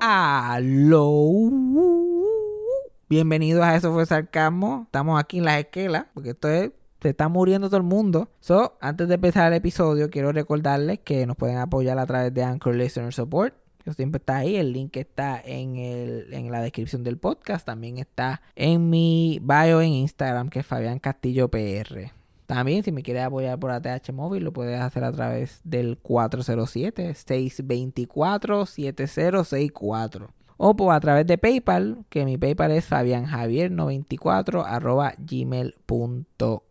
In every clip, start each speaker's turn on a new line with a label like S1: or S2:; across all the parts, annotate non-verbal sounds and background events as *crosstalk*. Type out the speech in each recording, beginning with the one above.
S1: Aló. Bienvenidos a Eso fue Sarcasmo. Estamos aquí en las esquelas, porque esto es, se está muriendo todo el mundo. So, antes de empezar el episodio, quiero recordarles que nos pueden apoyar a través de Anchor Listener Support. Que siempre está ahí. El link está en, el, en la descripción del podcast. También está en mi bio en Instagram, que es Fabián Castillo PR. También, si me quieres apoyar por ATH Móvil, lo puedes hacer a través del 407-624-7064. O por a través de PayPal, que mi PayPal es fabianjavier94 arroba gmail.com.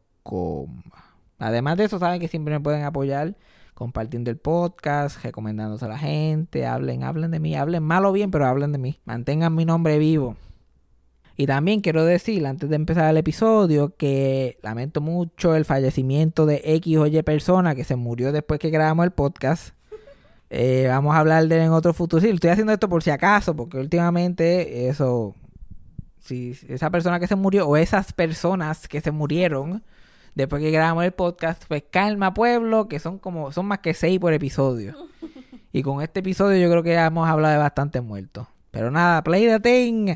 S1: Además de eso, saben que siempre me pueden apoyar compartiendo el podcast, recomendándose a la gente, hablen, hablen de mí, hablen mal o bien, pero hablen de mí. Mantengan mi nombre vivo. Y también quiero decir, antes de empezar el episodio, que lamento mucho el fallecimiento de X o Y persona que se murió después que grabamos el podcast. Eh, vamos a hablar de él en otro futuro. Sí, estoy haciendo esto por si acaso, porque últimamente eso, si esa persona que se murió o esas personas que se murieron después que grabamos el podcast, pues calma pueblo, que son como, son más que seis por episodio. *laughs* Y con este episodio yo creo que ya hemos hablado de bastantes muertos. Pero nada, play the thing.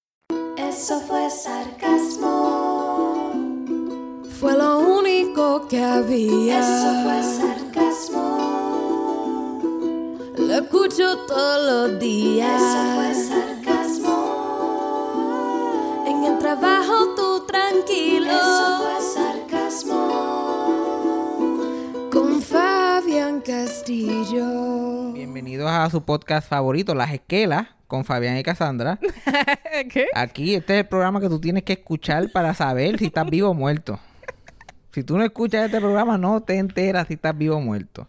S2: Eso fue sarcasmo.
S3: Fue lo único que había.
S2: Eso fue sarcasmo.
S3: Lo escucho todos los días.
S2: Eso fue sarcasmo.
S3: En el trabajo tú tranquilo.
S2: Eso fue sarcasmo.
S3: Con Fabián Castillo.
S1: Bienvenidos a su podcast favorito, Las Esquelas, con Fabián y Cassandra. *laughs*
S4: ¿Qué?
S1: Aquí este es el programa que tú tienes que escuchar para saber si estás vivo o muerto. Si tú no escuchas este programa, no te enteras si estás vivo o muerto.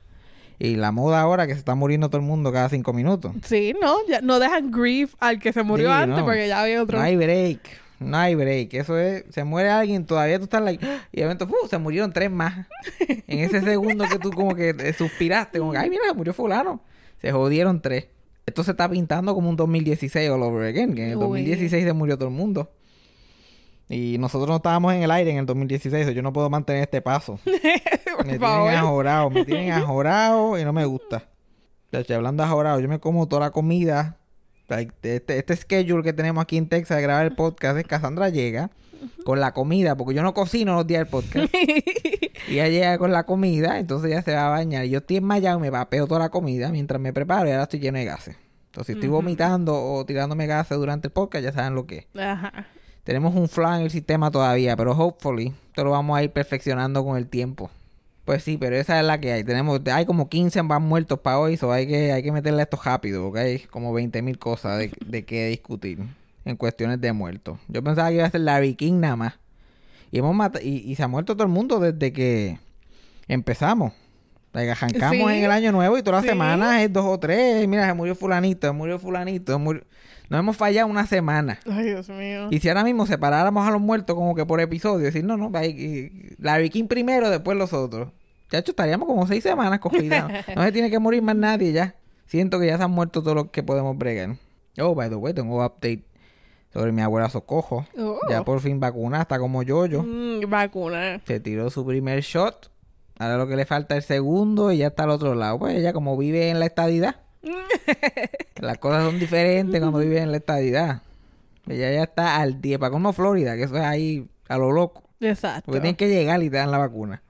S1: Y la moda ahora que se está muriendo todo el mundo cada cinco minutos.
S4: Sí, no, ya no dejan grief al que se murió
S1: Sí,
S4: antes
S1: no.
S4: porque ya había otro.
S1: No hay break. No hay break. Eso es, se muere alguien, todavía tú estás like, *gasps* y de momento, ¡fu! se murieron tres más. en ese segundo que tú como que eh, suspiraste, como que, ay, mira, se murió fulano. Se jodieron tres. Esto se está pintando como un 2016 all over again, que en el
S4: Uy.
S1: 2016 se murió todo el mundo. Y nosotros no estábamos en el aire en el 2016, so yo no puedo mantener este paso. *laughs*
S4: Por
S1: Me tienen ajorado, me tienen *laughs* ajorado y no me gusta. Hablando ajorado, yo me como toda la comida. Este, este schedule que tenemos aquí en Texas de grabar el podcast es Cassandra llega con la comida, porque yo no cocino los días del podcast. *laughs* y ella llega con la comida, entonces ella se va a bañar. Yo estoy enmayado y me vapeo toda la comida mientras me preparo y ahora estoy lleno de gases. Entonces, si estoy vomitando o tirándome gases durante el podcast, ya saben lo que es.
S4: Ajá.
S1: Tenemos un flaw en el sistema todavía, pero hopefully esto lo vamos a ir perfeccionando con el tiempo. Pues sí, pero esa es la que hay. Tenemos, hay como 15 más muertos para hoy, so hay que, hay que meterle esto rápido, porque hay como 20 mil cosas de, de que discutir en cuestiones de muertos. Yo pensaba que iba a ser Larry King nada más. Y, hemos mata- y, y se ha muerto todo el mundo desde que empezamos. Like, arrancamos
S4: Sí.
S1: en el año nuevo y todas las
S4: Sí.
S1: semanas es dos o tres. Mira, se murió fulanito, se murió fulanito. se murió- Nos hemos fallado una semana.
S4: Ay, Dios mío.
S1: Y si ahora mismo separáramos a los muertos como que por episodio, decir, no, no, Larry King primero, después los otros. Chacho, estaríamos como seis semanas cogidas. *laughs* No se tiene que morir más nadie ya. Siento que ya se han muerto todos los que podemos bregar. Oh, by the way, tengo update sobre mi abuela Socojo.
S4: Oh.
S1: Ya por fin vacunada, está como yo-yo.
S4: Mm, vacuna.
S1: Se tiró su primer shot. Ahora lo que le falta es el segundo y ya está al otro lado. Pues ella como vive en la estadidad. *laughs* Las cosas son diferentes cuando vive en la estadidad. Ella ya está al día. Para como Florida, que eso es ahí a lo loco.
S4: Exacto.
S1: Porque tienen que llegar y te dan la vacuna.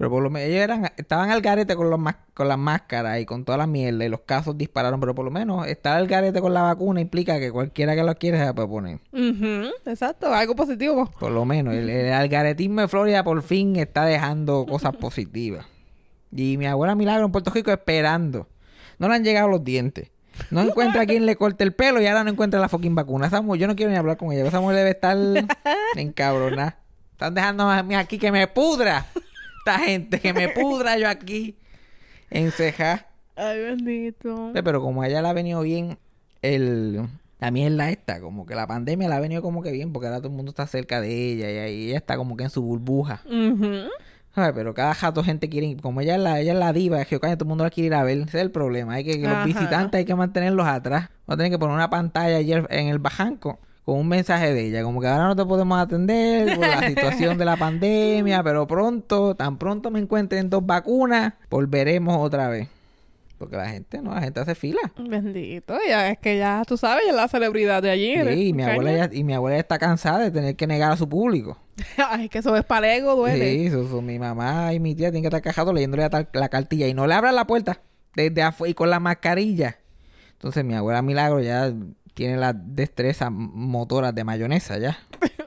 S1: Pero por lo menos ellos eran, estaban al garete con, los con las máscaras y con toda la mierda y los casos dispararon. Pero por lo menos estar al garete con la vacuna implica que cualquiera que lo quiera se la puede poner.
S4: Ujú, Exacto, algo positivo.
S1: Por lo menos, el, el algaretismo de Florida por fin está dejando cosas *laughs* positivas. Y mi abuela Milagro en Puerto Rico esperando. No le han llegado los dientes. No encuentra a quien le corte el pelo y ahora no encuentra la fucking vacuna. Esa mujer, yo no quiero ni hablar con ella. Esa mujer debe estar *laughs* encabronada. Están dejando a mí aquí que me pudra. Esta gente, que me pudra yo aquí. En ceja.
S4: Ay, bendito.
S1: Pero como a ella le ha venido bien el, la mierda esta, como que la pandemia la ha venido como que bien, porque ahora todo el mundo está cerca de ella y ahí ella está como que en su burbuja. Ay, pero cada jato gente quiere, ir- como ella es la, ella es la diva, es que todo el mundo la quiere ir a ver, ese es el problema, hay que, que los visitantes hay que mantenerlos atrás, vamos a tener que poner una pantalla allí en el bajanco con un mensaje de ella, como que ahora no te podemos atender por la *laughs* situación de la pandemia, pero pronto, tan pronto me encuentren dos vacunas, volveremos otra vez. Porque la gente, ¿no? La gente hace fila.
S4: Bendito, ya es que ya tú sabes, ya es la celebridad de allí.
S1: Sí, y mi abuela ya, y mi abuela ya está cansada de tener que negar a su público. *laughs*
S4: Ay, que eso es para el ego, duele.
S1: Sí, eso, eso, mi mamá y mi tía tienen que estar cajados leyéndole la, la cartilla y no le abran la puerta desde afuera y con la mascarilla. Entonces mi abuela Milagro ya tiene las destrezas motoras de mayonesa ya. *laughs*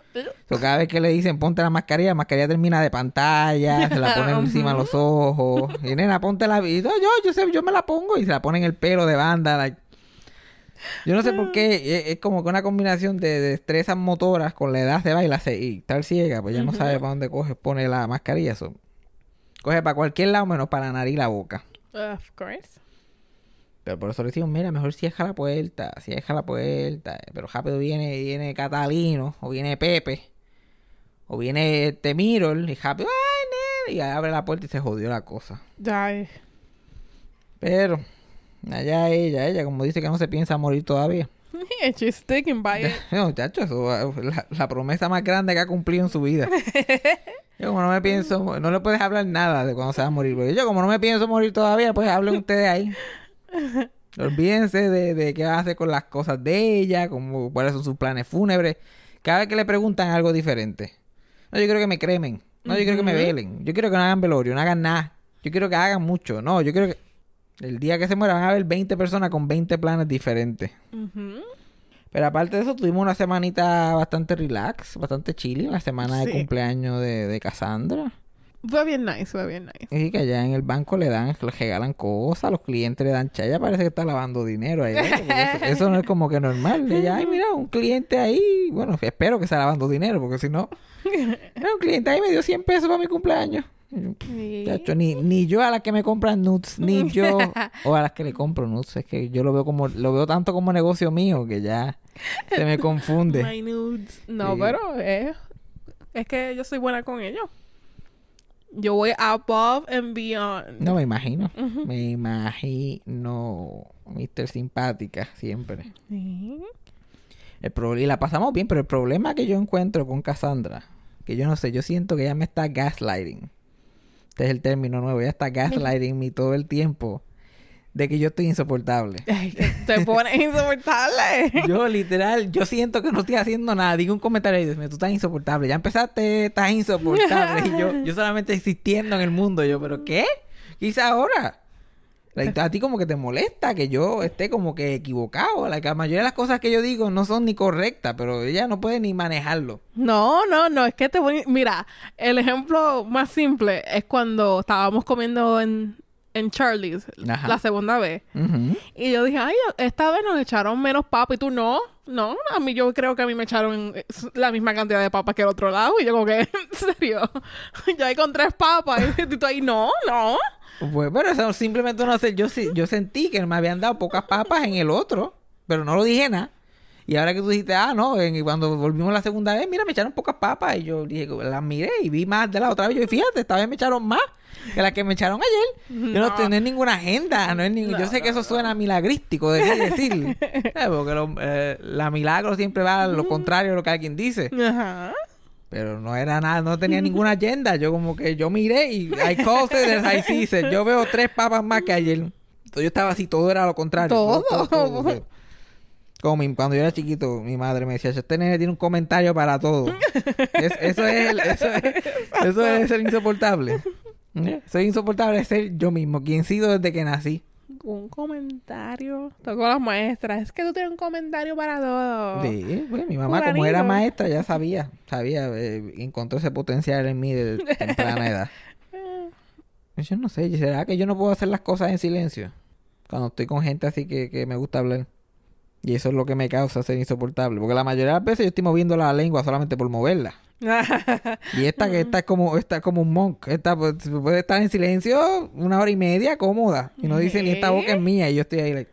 S1: So, cada vez que le dicen ponte la mascarilla, la mascarilla termina de pantalla, se la ponen *laughs* encima de los ojos. Y nena, ponte la y, yo, yo sé, yo me la pongo y se la ponen en el pelo de banda. like. Yo no sé por qué, es, *laughs* es como que una combinación de destrezas motoras con la edad se va y estar ciega, pues ya no sabe para dónde coge, pone la mascarilla. Eso. Coge para cualquier lado menos para la nariz y la boca.
S4: Of course.
S1: Pero por eso le decimos, mira, mejor cierra la puerta, cierra la puerta. Pero rápido viene, viene Catalino, o viene Pepe, o viene este Mirol, y rápido, ay, nene, y abre la puerta y se jodió la cosa.
S4: Ya, eh.
S1: Pero, allá ella, ella, como dice que no se piensa morir todavía.
S4: She's sticking by it.
S1: No, muchacho, eso es la, la promesa más grande que ha cumplido en su vida. *laughs* Yo como no me pienso, no le puedes hablar nada de cuando se va a morir. Porque yo como no me pienso morir todavía, pues hablen ustedes ahí. *laughs* Olvídense de, de qué va a hacer con las cosas de ella, como, cuáles son sus planes fúnebres. Cada vez que le preguntan algo diferente. No, yo quiero que me cremen. No, yo quiero que me velen. Yo quiero que no hagan velorio, no hagan nada. Yo quiero que hagan mucho. No, yo quiero que... El día que se muera van a haber 20 personas con 20 planes diferentes. Pero aparte de eso, tuvimos una semanita bastante relax, bastante chilling, la semana de cumpleaños de, de Cassandra.
S4: Fue bien nice, fue bien nice.
S1: Y que allá en el banco le dan, le regalan cosas, los clientes le dan chaya, parece que está lavando dinero ahí. Porque Eso, *laughs* eso no es como que normal. Ella, ay, mira, un cliente ahí, bueno, espero que esté lavando dinero, porque si no, "Mira, *laughs* un cliente ahí me dio 100 pesos para mi cumpleaños.
S4: Sí.
S1: Chacho, ni, ni yo a las que me compran nuts, ni *laughs* yo o a las que le compro nuts. Es que yo lo veo como, lo veo tanto como negocio mío que ya se me confunde.
S4: My nudes. No,
S1: Sí.
S4: pero eh, es que yo soy buena con ellos. Yo voy above and beyond.
S1: No me imagino. Me imagino. Mister Simpática, siempre. El pro- y la pasamos bien, pero el problema que yo encuentro con Cassandra, que yo no sé, yo siento que ella me está gaslighting. Este es el término nuevo. Ella está gaslighting me todo el tiempo de que yo estoy insoportable. *laughs*
S4: Te, pones insoportable. *laughs*
S1: Yo literal, yo siento que no estoy haciendo nada. Digo un comentario y dices, tú estás insoportable. Ya empezaste, estás insoportable. y yo, yo solamente existiendo en el mundo. Yo, ¿pero qué? ¿Qué hice ahora? Like, a ti como que te molesta que yo esté como que equivocado. Like, la mayoría de las cosas que yo digo no son ni correctas, pero ella no puede ni manejarlo.
S4: No, no, no, es que te voy... Mira, el ejemplo más simple es cuando estábamos comiendo en, en Charlie's
S1: Ajá.
S4: la segunda vez. Y yo dije, ay, esta vez nos echaron menos papas y tú no. No, a mí yo creo que a mí me echaron eh, la misma cantidad de papas que el otro lado. Y yo como que, *laughs* en serio, *laughs* yo ahí con tres papas *laughs* y tú ahí, no, no.
S1: Pues, pero eso simplemente no sé. Yo, sí- yo sentí que me habían dado pocas papas en el otro, pero no lo dije nada. Y ahora que tú dijiste, ah, no, en- cuando volvimos la segunda vez, mira, me echaron pocas papas. Y yo dije, las miré y vi más de la otra vez. Yo, fíjate, esta vez me echaron más que las que me echaron ayer. Yo no, tengo ninguna agenda. No es ningún- yo sé que eso suena milagrístico, de qué decir. *laughs* Porque lo- eh, la milagro siempre va a lo contrario de lo que alguien dice.
S4: Ajá.
S1: Pero no era nada, no tenía ninguna agenda. Yo como que yo miré y I as I see it. Yo veo tres papas más que ayer. Entonces yo estaba así, todo era lo contrario.
S4: Todo.
S1: Como mi- cuando yo era chiquito, mi madre me decía, este nene tiene un comentario para todo. Es- eso, es, el- eso, es, eso es ser insoportable. ¿Eh? Soy insoportable de ser yo mismo, quien he sido desde que nací.
S4: Un comentario. Tocó las maestras. Es que tú tienes un comentario para todo.
S1: Sí, pues, mi mamá como era maestra ya sabía, sabía, eh, encontró ese potencial en mí de temprana edad. *laughs* Yo no sé, ¿será que yo no puedo hacer las cosas en silencio? Cuando estoy con gente así que, que me gusta hablar. Y eso es lo que me causa ser insoportable. Porque la mayoría de las veces yo estoy moviendo la lengua solamente por moverla. *laughs* Y esta que esta es como, esta es como un monk. Esta pues, puede estar en silencio una hora y media cómoda. Y no dice ni esta boca es mía. Y yo estoy ahí like,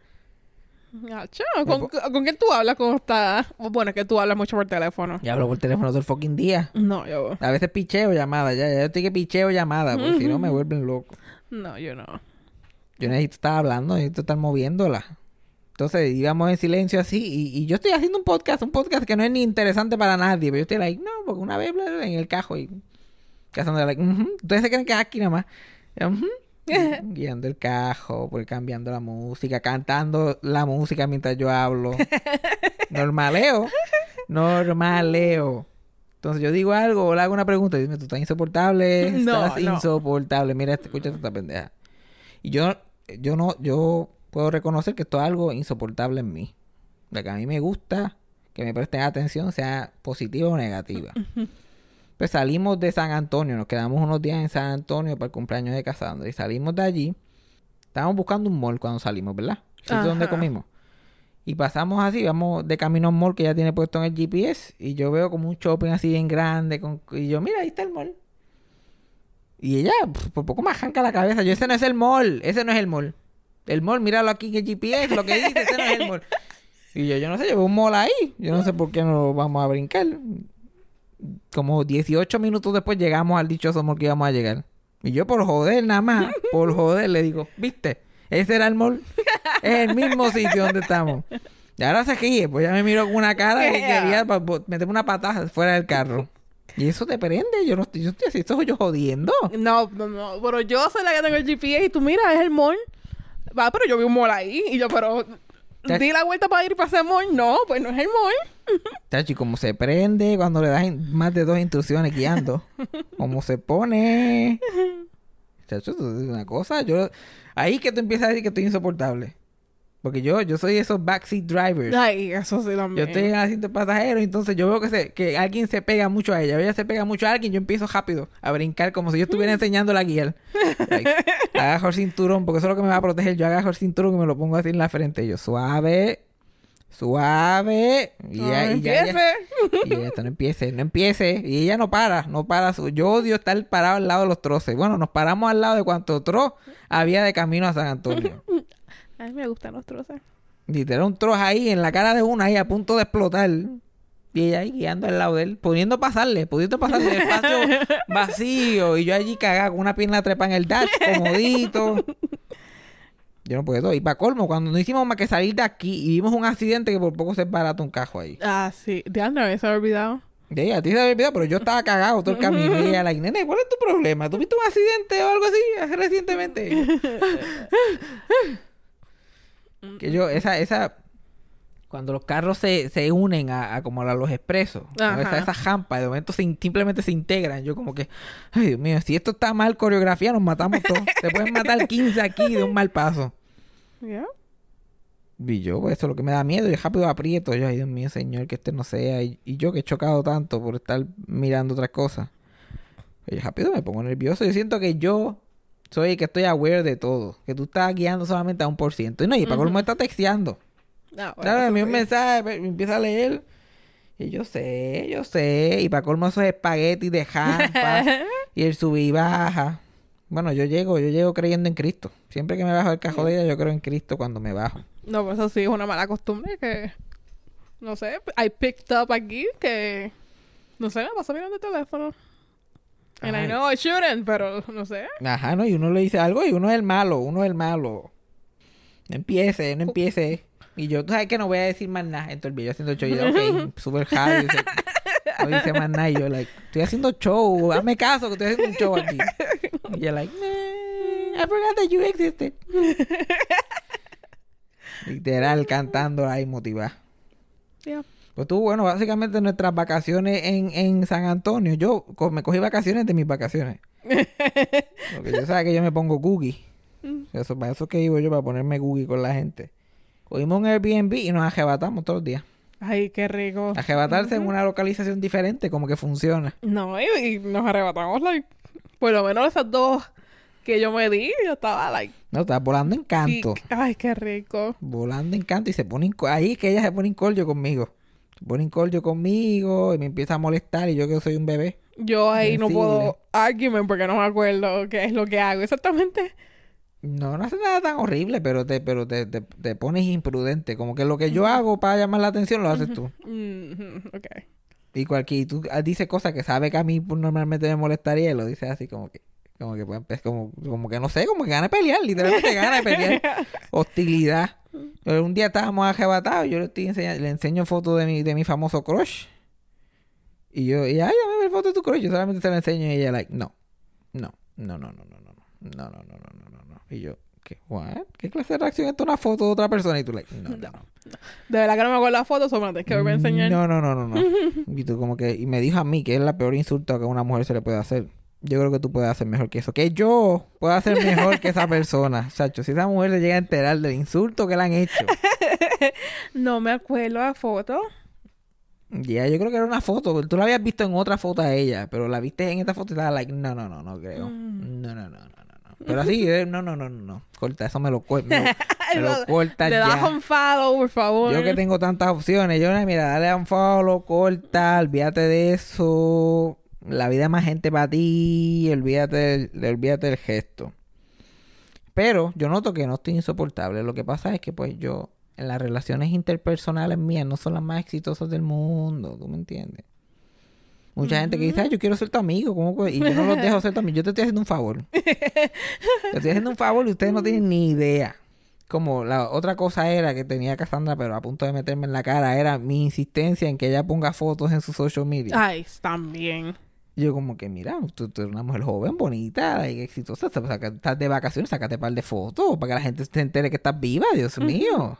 S4: ¿Con, ¿Con quién tú hablas cuando estás? Bueno, es que tú hablas mucho por teléfono.
S1: Y hablo por teléfono todo el fucking día.
S4: No, yo...
S1: A veces picheo llamadas, ya, ya yo estoy que picheo llamadas, porque si no me vuelven loco.
S4: No, yo no.
S1: Yo necesito estar hablando, necesito estar moviéndola. Entonces íbamos en silencio así y, y yo estoy haciendo un podcast, un podcast que no es ni interesante para nadie, pero yo estoy like, no, porque una vez bla, bla, en el cajo y casando like. Ustedes se creen que es aquí nada más. Guiando *laughs* el cajo, pues cambiando la música, cantando la música mientras yo hablo. *laughs* Normaleo. Normaleo. Entonces yo digo algo o le hago una pregunta y dime, tú estás insoportable, *laughs*
S4: No,
S1: estás
S4: no.
S1: insoportable. Mira, escucha esta pendeja. Y yo, yo no, yo puedo reconocer que esto es algo insoportable en mí. De que a mí me gusta que me presten atención, sea positiva o negativa. *laughs* Pues salimos de San Antonio, nos quedamos unos días en San Antonio para el cumpleaños de Casandra. Y salimos de allí. Estábamos buscando un mall cuando salimos, ¿verdad? ¿Sitio donde comimos? Y pasamos así, vamos de camino a un mall que ya tiene puesto en el GPS. Y yo veo como un shopping así bien grande. Con... Y yo, mira, ahí está el mall. Y ella, por poco me arranca la cabeza. Yo, ese no es el mall. Ese no es el mall. El mall, míralo aquí en el GPS, lo que dice, no es el mall. *laughs* Y yo, yo no sé, yo veo un mall ahí. Yo no sé por qué no lo vamos a brincar. Como 18 minutos después llegamos al dichoso mall que íbamos a llegar. Y yo por joder nada más, por *laughs* joder, le digo, ¿viste? Ese era el mall. Es el mismo sitio donde estamos. Y ahora se ríe, pues ya me miró con una cara que *laughs* quería meterme una patada fuera del carro. Y eso te prende, yo no estoy, yo estoy así, estoy yo jodiendo.
S4: No, no, no. Pero yo soy la que tengo el GPS y tú mira, es el mall. Va, pero yo vi un mall ahí. Y yo, pero... Di la vuelta para ir para ese mall. No, pues no es el mall.
S1: Chachi, como se prende cuando le das más de dos instrucciones guiando. *laughs* Como se pone. Chacho, es una cosa. Yo, ahí que tú empiezas a decir que estoy insoportable. Porque yo, yo soy esos backseat drivers.
S4: Ay, eso sí
S1: Yo
S4: también.
S1: estoy en el asiento de pasajero, entonces yo veo que, se, que alguien se pega mucho a ella. Ella se pega mucho a alguien, yo empiezo rápido a brincar como si yo estuviera *laughs* enseñando a guiar. Like, *laughs* agarro el cinturón, porque eso es lo que me va a proteger. Yo agarro el cinturón y me lo pongo así en la frente. Yo, suave, suave. Y
S4: No
S1: ya, y ya- ya- y esto no empiece, no empiece. Y ella no para, no para. Su- Yo odio estar parado al lado de los troces. Bueno, nos paramos al lado de cuanto troz había de camino a San Antonio. *laughs*
S4: Ay, me gustan los trozos.
S1: Literal, un troz ahí en la cara de una ahí a punto de explotar. Y ella ahí guiando al lado de él, pudiendo pasarle, pudiendo pasarle el espacio *laughs* vacío. Y yo allí cagado con una pierna trepa en el dash, comodito. *laughs* Yo no puedo. Y para colmo, cuando no hicimos más que salir de aquí y vimos un accidente que por poco se barata un cajo ahí.
S4: Ah, sí. De Andrés, se ha olvidado.
S1: Y ella, a ti se me olvidó, pero yo estaba cagado todo el camino. Y ella, *laughs* like, nene, ¿cuál es tu problema? ¿Tuviste un accidente o algo así recientemente? Yo, que yo, esa, esa, cuando los carros se, se unen a, a como a los expresos, esa, esa jampa, de momento se simplemente se integran. Yo como que, ay Dios mío, si esto está mal coreografía, nos matamos todos. Se pueden *laughs* matar 15 aquí de un mal paso.
S4: ¿Ya?
S1: Y yo, pues eso es lo que me da miedo. Y rápido aprieto. Yo, ay Dios mío, señor, que este no sea. Y, y yo que he chocado tanto por estar mirando otras cosas. Y rápido me pongo nervioso. Yo siento que yo soy que estoy aware de todo. Que tú estás guiando solamente a un por ciento. Y no, y para colmo me está texteando.
S4: Ah, bueno,
S1: envía un mensaje, me empieza a leer. Y yo sé, yo sé. Y para colmo esos espaguetis de jampa. *laughs* y el sub y baja. Bueno, yo llego, yo llego creyendo en Cristo. Siempre que me bajo del cajón de ella, yo creo en Cristo cuando me bajo.
S4: No, pues eso sí es una mala costumbre que... No sé, I picked up aquí que... No sé, me pasó mirando el teléfono. And
S1: Ay.
S4: I know I shouldn't, pero no sé.
S1: Ajá, ¿no? Y uno le dice algo y uno es el malo, uno es el malo. No empiece, no empiece. Y yo, tú sabes que no voy a decir más nada. Entonces yo haciendo show y yo, ok, *laughs* super high. dice, no dice más nada. Y yo, like, estoy haciendo show, hazme caso que estoy haciendo un show aquí. Y yo, like, "Nah, I forgot that you existed. *laughs* Literal, cantando ahí motivada.
S4: Yeah.
S1: Pues tú, bueno, básicamente nuestras vacaciones en, en San Antonio, yo co- me cogí vacaciones de mis vacaciones. *laughs* Porque yo sabes que yo me pongo Googie. Eso, para eso es que digo yo, para ponerme Googie con la gente. Cogimos un Airbnb y nos arrebatamos todos los días.
S4: Ay, qué rico.
S1: Arrebatarse en una localización diferente, como que funciona.
S4: No, y, y nos arrebatamos, like... Por lo menos esas dos que yo me di, yo estaba, like...
S1: No, estás volando en canto.
S4: sí, Ay, qué rico.
S1: Volando en canto y se pone ahí es que ella se pone incordio conmigo. Se pone incordio conmigo y me empieza a molestar y yo que soy un bebé.
S4: Yo ahí no puedo argument porque no me acuerdo qué es lo que hago exactamente.
S1: No, no hace nada tan horrible, pero te, pero te, te, te pones imprudente. Como que lo que yo hago para llamar la atención lo haces tú. *laughs*
S4: Ok.
S1: Y cualquier, tú ah, dices cosas que sabe que a mí normalmente me molestaría y lo dices así como que, como que, pues, es como, como que no sé, como que gana de pelear, literalmente gana de pelear. *laughs* Hostilidad. Pero un día estábamos arrebatados, yo le, estoy enseñando, le enseño fotos de mi, de mi famoso crush. Y yo, y ay, dame ver foto de tu crush, yo solamente se la enseño y ella like, no, no, no, no, no, no, no, no, no, no, no, no, no, no. Y yo, ¿qué, what? ¿Qué clase de reacción es una foto de otra persona? Y tú like, no, no, no.
S4: De verdad que no me acuerdo la foto, solo me la tienes que volver a enseñar.
S1: No, no, no, no, no. y tú como que, y me dijo a mí que es la peor insulto que a una mujer se le puede hacer. Yo creo que tú puedes hacer mejor que eso. Que yo puedo hacer mejor que esa persona. *laughs* Chacho, si esa mujer se llega a enterar del insulto que le han hecho. *laughs*
S4: No me acuerdo la foto.
S1: Ya, yo creo que era una foto. Tú la habías visto en otra foto a ella, pero la viste en esta foto y estaba like, no, no, no, no creo.
S4: Mm.
S1: No, no, no, no, no, no. Pero así, eh, no, no, no, no, no. Corta, eso me lo, me lo, *laughs* me lo corta
S4: Le das un follow, por favor.
S1: Yo que tengo tantas opciones, yo, mira, dale un follow, corta, olvídate de eso. La vida más gente para ti, olvídate, del- olvídate del gesto. Pero yo noto que no estoy insoportable. Lo que pasa es que pues yo, en las relaciones interpersonales mías, no son las más exitosas del mundo, ¿tú me entiendes? Mucha gente que dice, ay, yo quiero ser tu amigo, ¿cómo que-?" y yo no los dejo ser tu amigo. Yo te estoy haciendo un favor. *laughs* te estoy haciendo un favor y ustedes no tienen ni idea. Como la otra cosa era que tenía Cassandra, pero a punto de meterme en la cara, era mi insistencia en que ella ponga fotos en su social media.
S4: Ay, también.
S1: Yo como que, mira, tú, tú eres una mujer joven, bonita, y exitosa, estás de vacaciones, sácate un par de fotos para que la gente se entere que estás viva, Dios mío.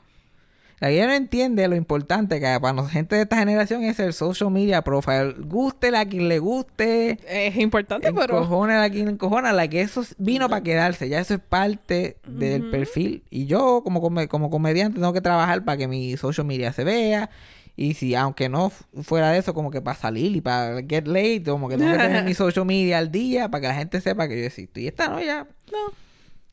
S1: La ella no entiende lo importante que para la gente de esta generación es el social media profile. Gústele a quien le guste,
S4: Es importante, pero...
S1: encojona a quien encojona, la que eso vino para quedarse, ya eso es parte del perfil. Y yo como, come- como comediante tengo que trabajar para que mi social media se vea. Y si, aunque no fuera de eso, como que para salir y para get late, como que tengo que tener mi *laughs* social media al día para que la gente sepa que yo existo. Y esta no, ya
S4: No.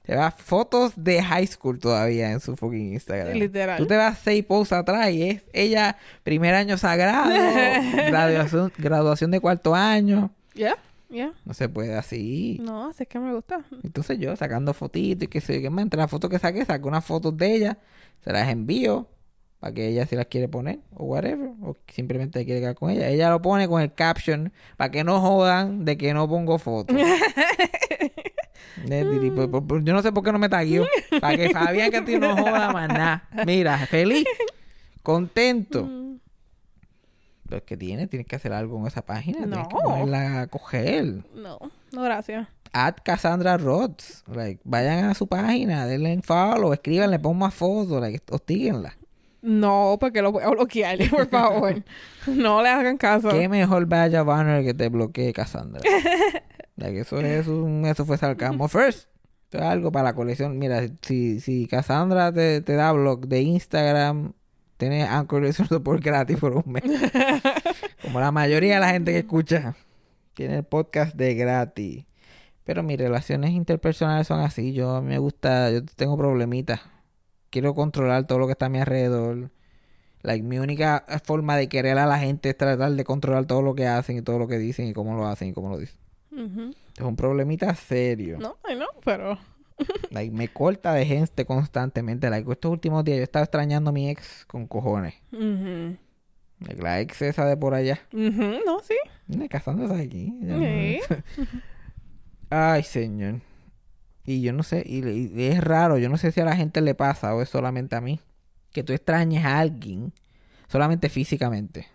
S1: te vas fotos de high school todavía en su fucking Instagram.
S4: Literal.
S1: Tú te vas seis posts atrás y es ella, primer año sagrado, *laughs* graduación, graduación de cuarto año.
S4: Ya, ya.
S1: No se puede así.
S4: No, así es que me gusta.
S1: Entonces yo sacando fotitos y que sé qué más. Entre las fotos que saqué, saco unas fotos de ella, se las envío para que ella si las quiere poner o whatever. O simplemente quiere quedar con ella. Ella lo pone con el caption para que no jodan de que no pongo fotos. *laughs* Por- Yo no sé por qué no me taguió. Para que Fabián que a ti no joda más nada. Mira, feliz, contento.
S4: Mm.
S1: Pero es que tiene, tienes que hacer algo con esa página. Tienes que
S4: No.
S1: ponerla a coger.
S4: No, no, gracias.
S1: At Cassandra Rods. Like, vayan a su página, denle en follow, escríbanle, pon más fotos, like, hostíguenla.
S4: No, porque lo voy a bloquear, *laughs* por favor. no le hagan caso.
S1: Qué mejor of honor que te bloquee Cassandra. *laughs* eso, es un, eso fue sarcasmo. First, esto es algo para la colección. Mira, si, si Cassandra te, te da blog de Instagram, tienes Anchor Listener Support gratis por un mes. *laughs* Como la mayoría de la gente que escucha, tiene el podcast de gratis. Pero mis relaciones interpersonales son así. Yo me gusta, yo tengo problemitas. Quiero controlar todo lo que está a mi alrededor. Like, mi única forma de querer a la gente es tratar de controlar todo lo que hacen y todo lo que dicen y cómo lo hacen y cómo lo dicen. Es un problemita serio.
S4: No, ay, no, pero... *laughs*
S1: Like, me corta de gente constantemente. Like, estos últimos días yo estaba extrañando a mi ex con cojones. Like, la ex esa de por allá.
S4: Ujú, No, sí.
S1: Casándose aquí. No-. *laughs* Ay, señor. Y yo no sé, y, y es raro, yo no sé si a la gente le pasa o es solamente a mí, que tú extrañes a alguien solamente físicamente.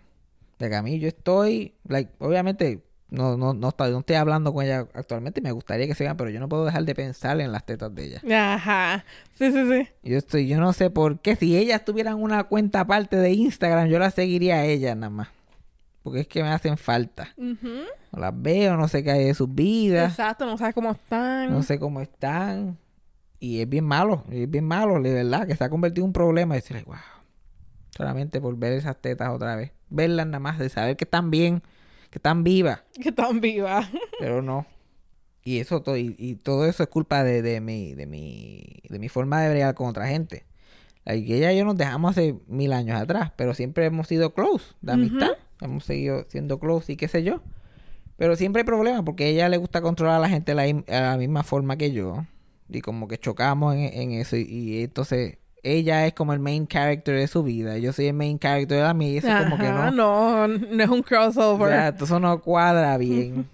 S1: De que a mí yo estoy, like, obviamente, no, no, no, estoy, no estoy hablando con ella actualmente, me gustaría que sigan, pero yo no puedo dejar de pensar en las tetas de ella.
S4: Ajá. Sí, sí, sí.
S1: Yo estoy, yo no sé por qué, si ellas tuvieran una cuenta aparte de Instagram, yo la seguiría a ellas nada más. Porque es que me hacen falta.
S4: Ujú.
S1: No las veo, no sé qué hay de sus vidas.
S4: Exacto, no sabes cómo están.
S1: no sé cómo están. Y es bien malo, es bien malo, de verdad, que se ha convertido en un problema. Y decir, wow, solamente por ver esas tetas otra vez. Verlas nada más, de saber que están bien, que están vivas,
S4: Que están vivas. *laughs*
S1: pero no. Y eso todo, y, y todo eso es culpa de, de mi, de mi, de mi forma de bregar con otra gente. Like, ella y yo nos dejamos hace mil años atrás, pero siempre hemos sido close, de amistad. Hemos seguido siendo close y qué sé yo. Pero siempre hay problemas porque a ella le gusta controlar a la gente de la, misma forma que yo. Y como que chocamos en, en eso. Y, y entonces ella es como el main character de su vida. Yo soy el main character de la mía. Y eso como que no.
S4: no, no es un crossover.
S1: sea, eso no cuadra *laughs* bien.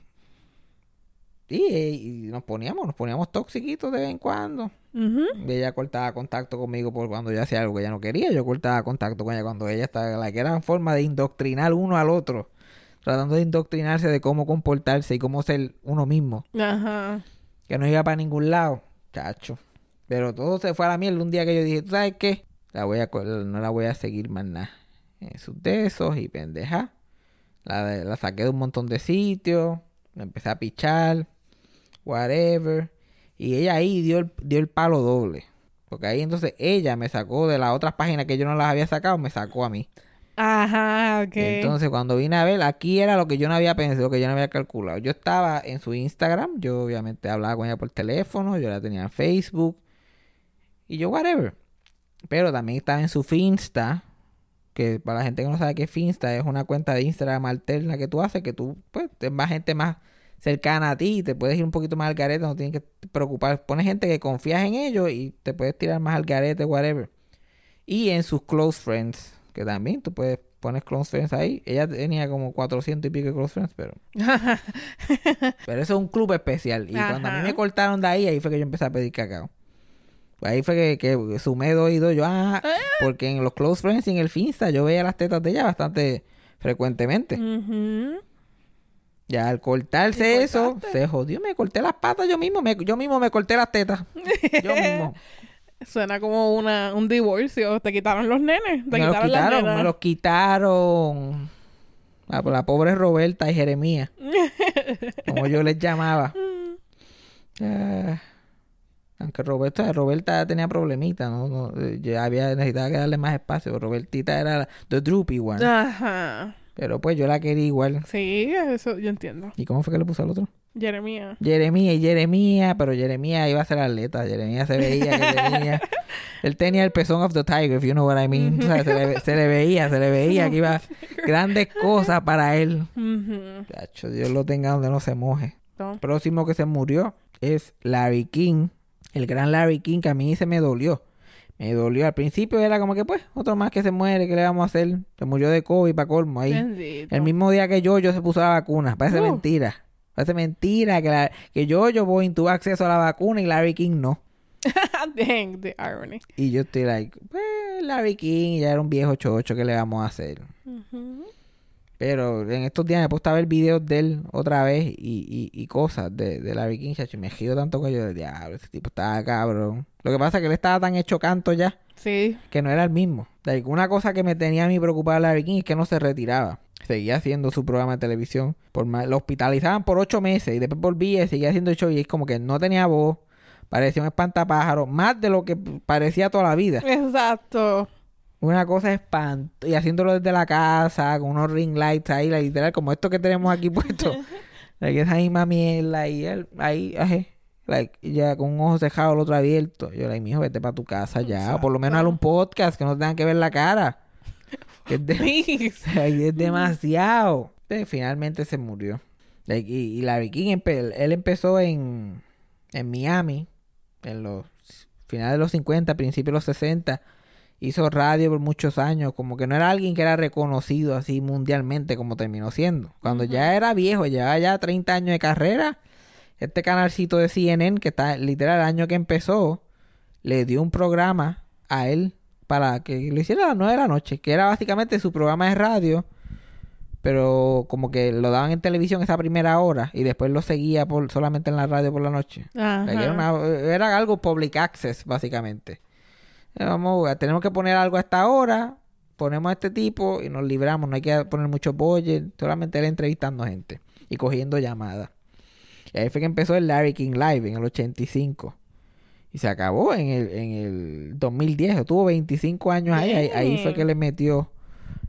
S1: Y, y nos poníamos, nos poníamos toxiquitos de vez en cuando. Ella cortaba contacto conmigo por cuando yo hacía algo que ella no quería. Yo cortaba contacto con ella cuando ella estaba... La que era forma de indoctrinar uno al otro. Tratando de indoctrinarse de cómo comportarse y cómo ser uno mismo.
S4: Ajá.
S1: Que no iba para ningún lado. Chacho. Pero todo se fue a la mierda un día que yo dije, ¿tú sabes qué? La voy a, no la voy a seguir más nada. Sus de esos y pendeja. La, la saqué de un montón de sitios. La empecé a pichar. Whatever. Y ella ahí dio el, dio el palo doble. Porque ahí entonces ella me sacó de las otras páginas que yo no las había sacado, me sacó a mí.
S4: Ajá, ok.
S1: Entonces, cuando vine a ver, aquí era lo que yo no había pensado, lo que yo no había calculado. Yo estaba en su Instagram, yo obviamente hablaba con ella por teléfono, yo la tenía en Facebook y yo, whatever. Pero también estaba en su Finsta, que para la gente que no sabe qué Finsta, es una cuenta de Instagram alterna que tú haces, que tú, pues, es más gente más cercana a ti, te puedes ir un poquito más al garete, no tienes que preocupar. Pones gente que confías en ellos y te puedes tirar más al garete, whatever. Y en sus close friends, que también tú puedes poner close friends ahí. Ella tenía como 400 y pico de close friends, pero... *laughs* pero eso es un club especial. Y cuando a mí me cortaron de ahí, ahí fue que yo empecé a pedir cacao. Ahí fue que, que sumé dos y dos. Yo, ah, porque en los close friends y en el Finsta yo veía las tetas de ella bastante frecuentemente.
S4: Ujú.
S1: Ya al cortarse
S4: ¿Te
S1: eso, se jodió. Me corté las patas yo mismo. Me, yo mismo me corté las tetas. *laughs* Yo mismo.
S4: Suena como una, un divorcio. Te quitaron los nenes. Te
S1: me los
S4: quitaron las
S1: quitaron,
S4: nenas.
S1: me los quitaron. La, la pobre Roberta y Jeremías. *laughs* como yo les llamaba. Ah, aunque Roberta, Roberta tenía problemitas, ¿no? no eh, ya había necesitaba que darle más espacio. Robertita era la the droopy one.
S4: Ajá.
S1: Pero pues yo la quería igual.
S4: Sí, eso yo entiendo.
S1: ¿Y cómo fue que le puso al otro?
S4: Jeremías.
S1: Jeremías y Jeremías, pero Jeremías iba a ser atleta. Jeremías se veía que tenía. *laughs* Él tenía el pezón of the tiger, if you know what I mean. Tú sabes, se, le, se le veía, se le veía que iba grandes cosas para él. Chacho, Dios lo tenga donde no se moje.
S4: No.
S1: Próximo que se murió es Larry King, el gran Larry King, que a mí se me dolió. Me dolió. Al principio era como que, pues, otro más que se muere, ¿qué le vamos a hacer? Se murió de COVID para colmo ahí.
S4: Bendito.
S1: El mismo día que yo, yo se puso la vacuna. Parece
S4: Uh.
S1: mentira. Parece mentira que, la, que yo, yo voy tuvo acceso a la vacuna y Larry King no. *laughs*
S4: Dang, the irony.
S1: Y yo estoy like, pues, Larry King ya era un viejo chocho, ¿qué le vamos a hacer?
S4: Ujú.
S1: Pero en estos días me he puesto a ver videos de él otra vez y, y, y cosas de, de Larry King, chacho. y Me giro tanto que yo de diablo, ese tipo estaba cabrón. Lo que pasa es que él estaba tan hecho canto ya
S4: Sí.
S1: que no era el mismo. Like, una cosa que me tenía a mí preocupada Larry King es que no se retiraba. Seguía haciendo su programa de televisión. Por más- lo hospitalizaban por ocho meses y después volvía y seguía haciendo el show y es como que no tenía voz. Parecía un espantapájaro. Más de lo que parecía toda la vida.
S4: Exacto.
S1: Una cosa espanto. Y haciéndolo desde la casa, con unos ring lights ahí, la literal, como esto que tenemos aquí *laughs* puesto. *laughs* like, esa misma mierda. Y él, ahí, ajé. Like, ya con un ojo cerrado, el otro abierto. Yo, like, mijo, vete para tu casa ya. O por lo menos haz un podcast que no te tengan que ver la cara. *laughs* Es, de- es demasiado. Pero finalmente se murió. Like, y, y Larry King, empe- él empezó en, en Miami, en los finales de los 50, principios de los 60 hizo radio por muchos años, como que no era alguien que era reconocido así mundialmente como terminó siendo. Cuando ya era viejo, llevaba ya 30 años de carrera, este canalcito de CNN, que está literal el año que empezó, le dio un programa a él para que lo hiciera a las 9 de la noche, que era básicamente su programa de radio, pero como que lo daban en televisión esa primera hora y después lo seguía por solamente en la radio por la noche. Una- era algo public access, básicamente. Eh, Vamos, a- tenemos que poner algo a esta hora, ponemos a este tipo y nos libramos. No hay que poner mucho budget, solamente él entrevistando gente y cogiendo llamadas. Y ahí fue que empezó el Larry King Live en el 85. Y se acabó en el, en el 2010. Tuvo 25 años ahí. Ahí, ahí fue que le metió.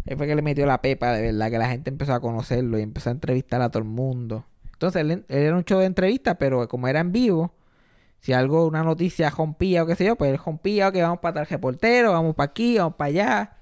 S1: Ahí fue que le metió la pepa, de verdad, que la gente empezó a conocerlo y empezó a entrevistar a todo el mundo. Entonces, él, él era un show de entrevistas, pero como era en vivo, si algo, una noticia rompía o qué sé yo, pues rompía, que vamos para tal reportero, vamos para aquí, vamos para allá.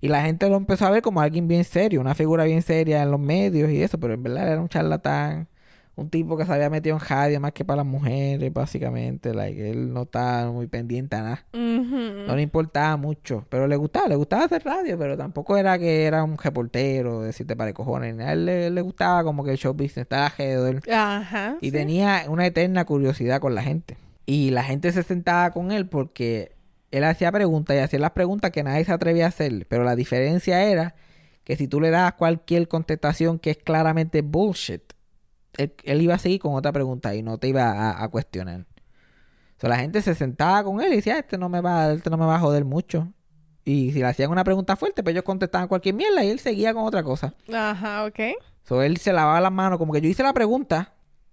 S1: Y la gente lo empezó a ver como alguien bien serio, una figura bien seria en los medios y eso, pero en verdad era un charlatán, un tipo que se había metido en radio más que para las mujeres, básicamente. Like, él no estaba muy pendiente a nada. No le importaba mucho, pero le gustaba, le gustaba hacer radio, pero tampoco era que era un reportero, decirte para cojones. A él le, le gustaba como que el show business estaba alrededor.
S4: Ajá.
S1: Y
S4: sí.
S1: tenía una eterna curiosidad con la gente. Y la gente se sentaba con él porque él hacía preguntas y hacía las preguntas que nadie se atrevía a hacer. Pero la diferencia era que si tú le dabas cualquier contestación que es claramente bullshit, él, él iba a seguir con otra pregunta y no te iba a, a cuestionar. O sea, la gente se sentaba con él y decía, este no me va, este no me va a joder mucho. Y si le hacían una pregunta fuerte, pues ellos contestaban cualquier mierda y él seguía con otra cosa.
S4: Ajá, ok.
S1: So, él se lavaba las manos, como que yo hice la pregunta.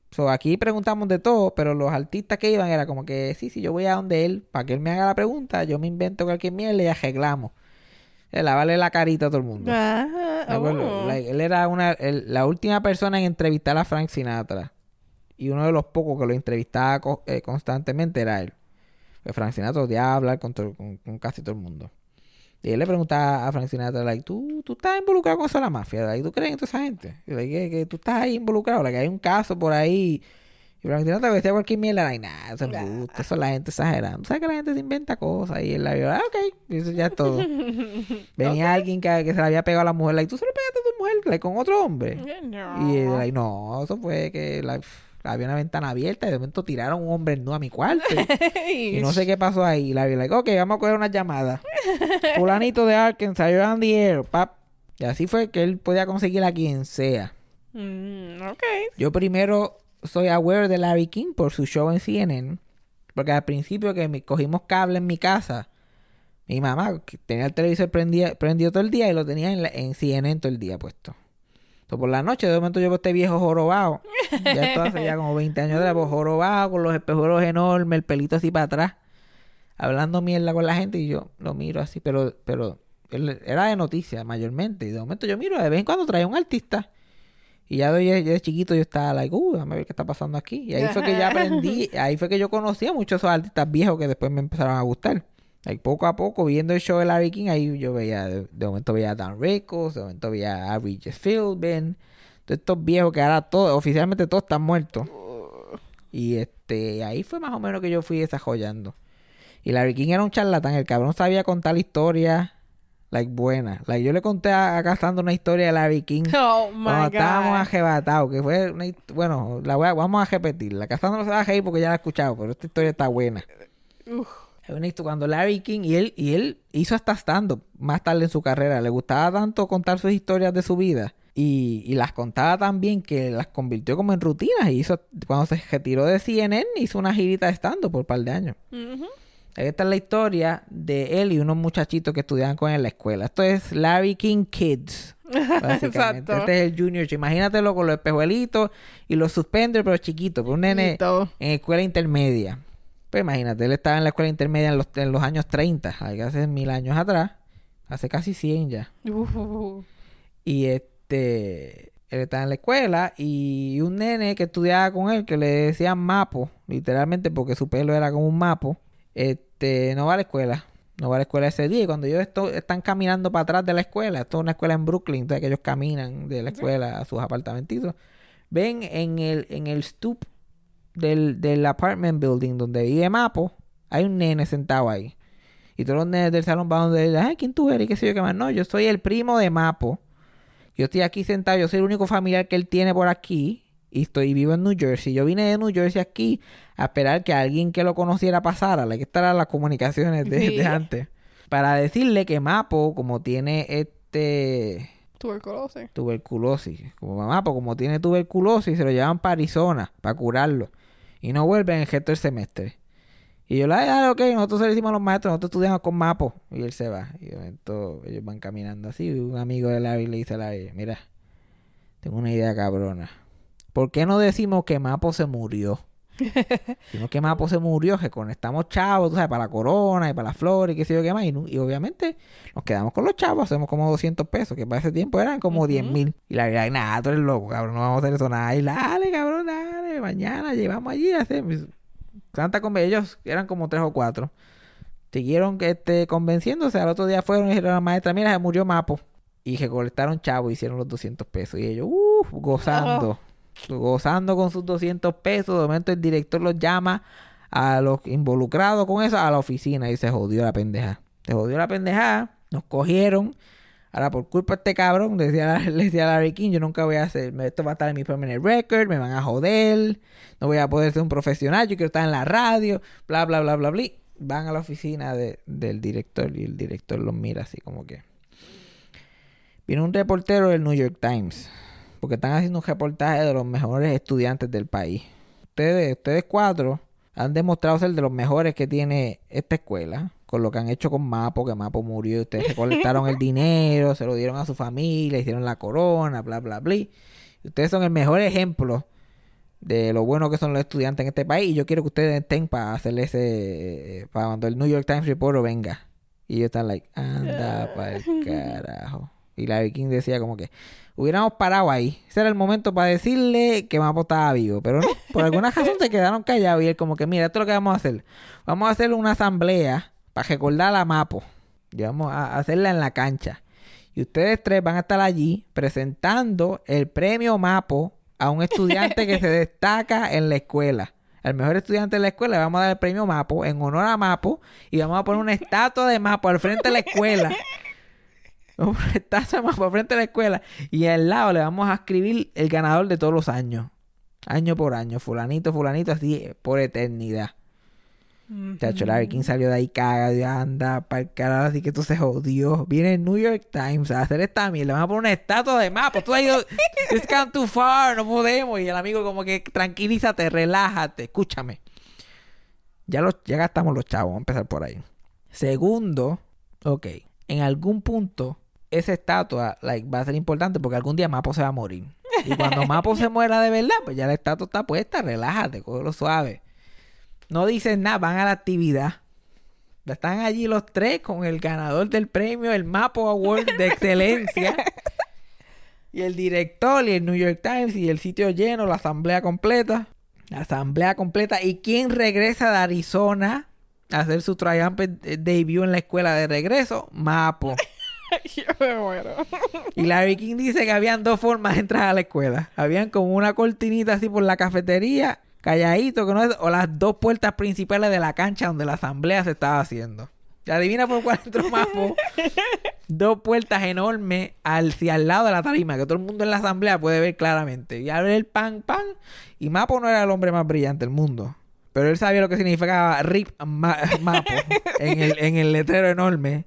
S1: So, aquí preguntamos de todo, pero los artistas que iban era como que, sí, sí, yo voy a donde él, para que él me haga la pregunta, yo me invento cualquier mierda y arreglamos. Lavarle la carita a todo el mundo.
S4: Ajá. Oh.
S1: like, él era una, la última persona en entrevistar a Frank Sinatra. Y uno de los pocos que lo entrevistaba co- eh, constantemente era él. Que Frank Sinatra odiaba hablar con, todo- con, con casi todo el mundo. Y él le preguntaba a Frank Sinatra, like, ¿tú, tú estás involucrado con eso de la mafia? Like, ¿Tú crees en toda esa gente? Like, que, que tú estás ahí involucrado, hay un caso por ahí. Y Frank Sinatra decía cualquier mierda, like, nah, eso es embuste, eso es la gente exagerando. ¿Sabes que la gente se inventa cosas? Y él la vio, ah, ok, y eso ya es todo. *laughs* Venía alguien que, que se le había pegado a la mujer, like, ¿tú se lo pegaste a tu mujer like, con otro hombre?
S4: No.
S1: Y él, like, no, eso fue que la- había una ventana abierta y de momento tiraron un hombre nu a mi cuarto. *laughs* Y no sé qué pasó ahí. Y la vi, like, ok, vamos a coger una llamada. *laughs* Fulanito de Arkansas, you're on the air, pap. Y así fue que él podía conseguir a quien sea.
S4: Mm, ok.
S1: Yo primero soy aware de Larry King por su show en CNN. Porque al principio que cogimos cable en mi casa, mi mamá que tenía el televisor prendía- prendido todo el día y lo tenía en, la- en CNN todo el día puesto. Entonces, por la noche, de momento yo este viejo jorobado. Ya esto hace ya como 20 años atrás, pues, jorobado, con los espejuelos enormes, el pelito así para atrás, hablando mierda con la gente y yo lo miro así, pero, pero era de noticias mayormente. Y de momento yo miro, de vez en cuando trae un artista. Y ya de, ya de chiquito yo estaba like, uh, déjame ver qué está pasando aquí. Y ahí fue que ya aprendí, *laughs* ahí fue que yo conocí a muchos esos artistas viejos que después me empezaron a gustar. Like, poco a poco, viendo el show de Larry King, ahí yo veía, de, de momento veía a Dan Rickles, de momento veía a Regis Philbin, todos estos viejos que ahora todos, oficialmente todos están muertos. Y este, ahí fue más o menos que yo fui desarrollando. Y Larry King era un charlatán, el cabrón sabía contar historias, like, buenas. Like, yo le conté a, a Cassandra una historia de Larry King. *laughs*
S4: Oh my
S1: Cuando estábamos arrebatados, que fue una bueno, la voy a- vamos a repetirla. Cassandra no se va a reír porque ya la ha escuchado, pero esta historia está buena. Es una historia cuando Larry King y él, y él hizo hasta stand-up más tarde en su carrera. Le gustaba tanto contar sus historias de su vida. Y, y las contaba tan bien que las convirtió como en rutinas. Y hizo, cuando se retiró de CNN, hizo una girita de stand-up por un par de años. Esta es la historia de él y unos muchachitos que estudiaban con él en la escuela. Esto es Larry King Kids. Básicamente. *laughs*
S4: Exacto.
S1: Este es el Junior. Imagínatelo con los espejuelitos y los suspenders, pero chiquitos. Pero un nene en escuela intermedia. Pues imagínate, él estaba en la escuela intermedia en los, en los años 30, hay que hace mil años atrás. Hace casi 100 ya.
S4: Uh,
S1: Y este, él estaba en la escuela y un nene que estudiaba con él, que le decían mapo, literalmente porque su pelo era como un mapo, este, no va a la escuela. No va a la escuela ese día. Y cuando ellos esto- están caminando para atrás de la escuela, esto es una escuela en Brooklyn, entonces que ellos caminan de la escuela a sus apartamentitos, ven en el, en el stoop del, del apartment building donde vive Mapo, hay un nene sentado ahí. Y todos los nenes del salón van donde él, ay, ¿quién tú eres? ¿Y qué sé yo qué más? No, yo soy el primo de Mapo. Yo estoy aquí sentado, yo soy el único familiar que él tiene por aquí. Y estoy vivo en New Jersey. Yo vine de New Jersey aquí a esperar que alguien que lo conociera pasara. La que estarán las comunicaciones de,
S4: Sí.
S1: de antes. Para decirle que Mapo, como tiene este
S4: tuberculosis.
S1: tuberculosis. Como pues como tiene tuberculosis, se lo llevan para Arizona para curarlo. Y no vuelven el resto del semestre. Y yo le digo, ah, ok, nosotros se lo decimos a los maestros, nosotros estudiamos con Mapo. Y él se va. Y de momento ellos van caminando así. Y un amigo de Larry le dice a Larry, mira, tengo una idea cabrona. ¿Por qué no decimos que Mapo se murió? *laughs* Sino que Mapo se murió, que conectamos chavos, tú sabes, para la corona y para las flores y qué sé yo qué más. Y, obviamente nos quedamos con los chavos, hacemos como 200 pesos, que para ese tiempo eran como 10 mil. Y la verdad, nada, tú eres loco, cabrón, no vamos a hacer eso nada. Y dale, cabrón, dale, mañana llevamos allí a hacer. Santa con ellos eran como tres o cuatro. Siguieron este, convenciéndose, al otro día fueron y dijeron a la maestra, mira, se murió Mapo. Y recolectaron chavos, hicieron los 200 pesos. Y ellos, uff, gozando. *laughs* gozando con sus 200 pesos. De momento el director los llama a los involucrados con eso a la oficina y se jodió la pendeja. Se jodió la pendeja, nos cogieron. Ahora, por culpa de este cabrón, le decía, *laughs* decía a Larry King, yo nunca voy a hacer, esto va a estar en mi permanent record, me van a joder, no voy a poder ser un profesional, yo quiero estar en la radio, bla, bla, bla, bla, bla. Van a la oficina de- del director y el director los mira así como que... Viene un reportero del New York Times, porque están haciendo un reportaje de los mejores estudiantes del país. Ustedes, ustedes cuatro han demostrado ser de los mejores que tiene esta escuela, con lo que han hecho con Mapo, que Mapo murió ustedes recolectaron el *laughs* dinero, se lo dieron a su familia, hicieron la corona, bla, bla, bla. Ustedes son el mejor ejemplo de lo bueno que son los estudiantes en este país y yo quiero que ustedes estén para hacerle ese, para cuando el New York Times Reporter venga. Y ellos están like, anda *laughs* para el carajo. Y Larry King decía como que hubiéramos parado ahí. Ese era el momento para decirle que Mapo estaba vivo. Pero no, por *laughs* alguna razón se quedaron callados. Y él como que, mira, esto es lo que vamos a hacer. Vamos a hacer una asamblea para recordar a Mapo. Y vamos a hacerla en la cancha. Y ustedes tres van a estar allí presentando el premio Mapo a un estudiante que se *laughs* destaca en la escuela. Al mejor estudiante de la escuela le vamos a dar el premio Mapo en honor a Mapo y vamos a poner una estatua de Mapo al frente de la escuela. *laughs* Una de Mapo al frente de la escuela y al lado le vamos a escribir el ganador de todos los años. Año por año, fulanito, fulanito, así por eternidad. Chacho, Larry King salió de ahí cagado, anda, para el carajo, así que esto se jodió. Viene el New York Times a hacer esta mierda, le van a poner una estatua de mapa. Tú has ido, *laughs* it's gone too far, no podemos. Y el amigo como que tranquilízate, relájate, escúchame. Ya, los, ya gastamos los chavos, vamos a empezar por ahí. Segundo, ok, en algún punto esa estatua like, va a ser importante porque algún día Mapo se va a morir. Y cuando *laughs* Mapo se muera de verdad, pues ya la estatua está puesta, relájate, cógelo suave. No dicen nada, van a la actividad. Están allí los tres con el ganador del premio, el Mapo Award de excelencia. *laughs* y el director y el New York Times y el sitio lleno, la asamblea completa. La asamblea completa. ¿Y quién regresa de Arizona a hacer su triumphant debut en la escuela de regreso? Mapo. *laughs* *laughs*
S4: Yo me muero.
S1: Y Larry King dice que habían dos formas de entrar a la escuela. Habían como una cortinita así por la cafetería, calladito, que no es, o las dos puertas principales de la cancha donde la asamblea se estaba haciendo. Y adivina por cuál entró Mapo. *laughs* dos puertas enormes hacia al lado de la tarima, que todo el mundo en la asamblea puede ver claramente. Y abre el pan, pan. Y Mapo no era el hombre más brillante del mundo. Pero él sabía lo que significaba RIP Ma- Mapo *laughs* en el, en el letrero enorme.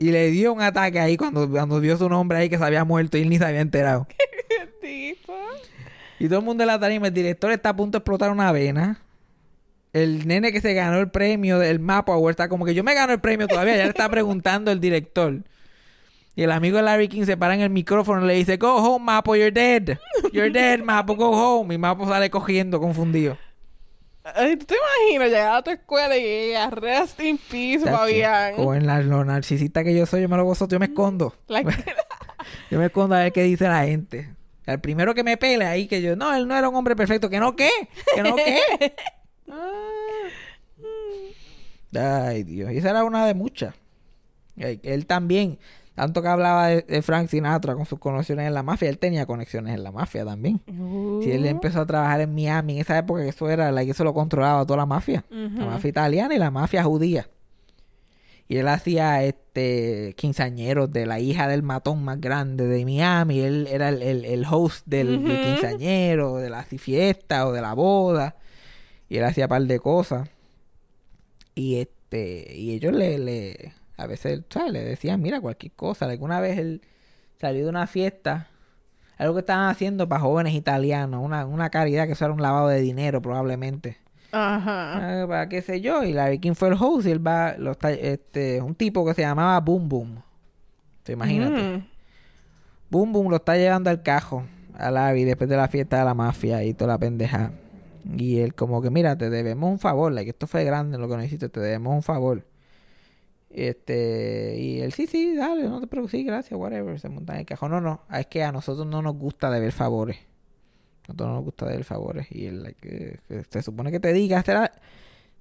S1: Y le dio un ataque ahí cuando, cuando vio su nombre ahí que se había muerto y él ni se había enterado. *laughs*
S4: Tipo.
S1: Y todo el mundo en la tarima, el director está a punto de explotar una vena. El nene que se ganó el premio del Mapa Award está como que yo me gano el premio todavía, ya le está preguntando el director. Y el amigo de Larry King se para en el micrófono y le dice, Go home, Mapo, you're dead. You're dead, Mapo, go home. Y Mapo sale cogiendo, confundido.
S4: ¿Tú te imaginas llegar a tu escuela y a rest in peace, Fabián?
S1: Como en la, lo narcisista que yo soy, yo me lo gozo, yo me escondo. *laughs* Yo me escondo a ver qué dice la gente. El primero que me pele ahí, que yo, no, él no era un hombre perfecto. ¿Que no qué? ¿Que no qué? *laughs* Ay, Dios. Y esa era una de muchas. Él también, tanto que hablaba de, de Frank Sinatra con sus conexiones en la mafia, él tenía conexiones en la mafia también. Si él empezó a trabajar en Miami en esa época, que eso era, la que eso lo controlaba toda la mafia. La mafia italiana y la mafia judía. Y él hacía este quinceañeros de la hija del matón más grande de Miami. Él era el, el- el host del, del quinceañero, de la fiesta o de la boda. Y él hacía par de cosas. Y este, y ellos le, le a veces, ¿sabes? Le decían, mira, cualquier cosa. Alguna vez él salió de una fiesta, algo que estaban haciendo para jóvenes italianos, una, una caridad que eso era un lavado de dinero probablemente.
S4: Ajá.
S1: Ah, para qué sé yo. Y Larry King fue el host y él va, lo está, este, un tipo que se llamaba Boom Boom. ¿Te imagínate?
S4: Mm.
S1: Boom Boom lo está llevando al cajo a Larry después de la fiesta de la mafia y toda la pendeja. Y él como que, mira, te debemos un favor, like, esto fue grande lo que nos hiciste, te debemos un favor. Este, y él, sí, sí, dale, no te preocupes, sí, gracias, whatever, se monta en el cajón. No, no, es que a nosotros no nos gusta deber favores. A nosotros no nos gusta deber favores. Y él, like, eh, se supone que te diga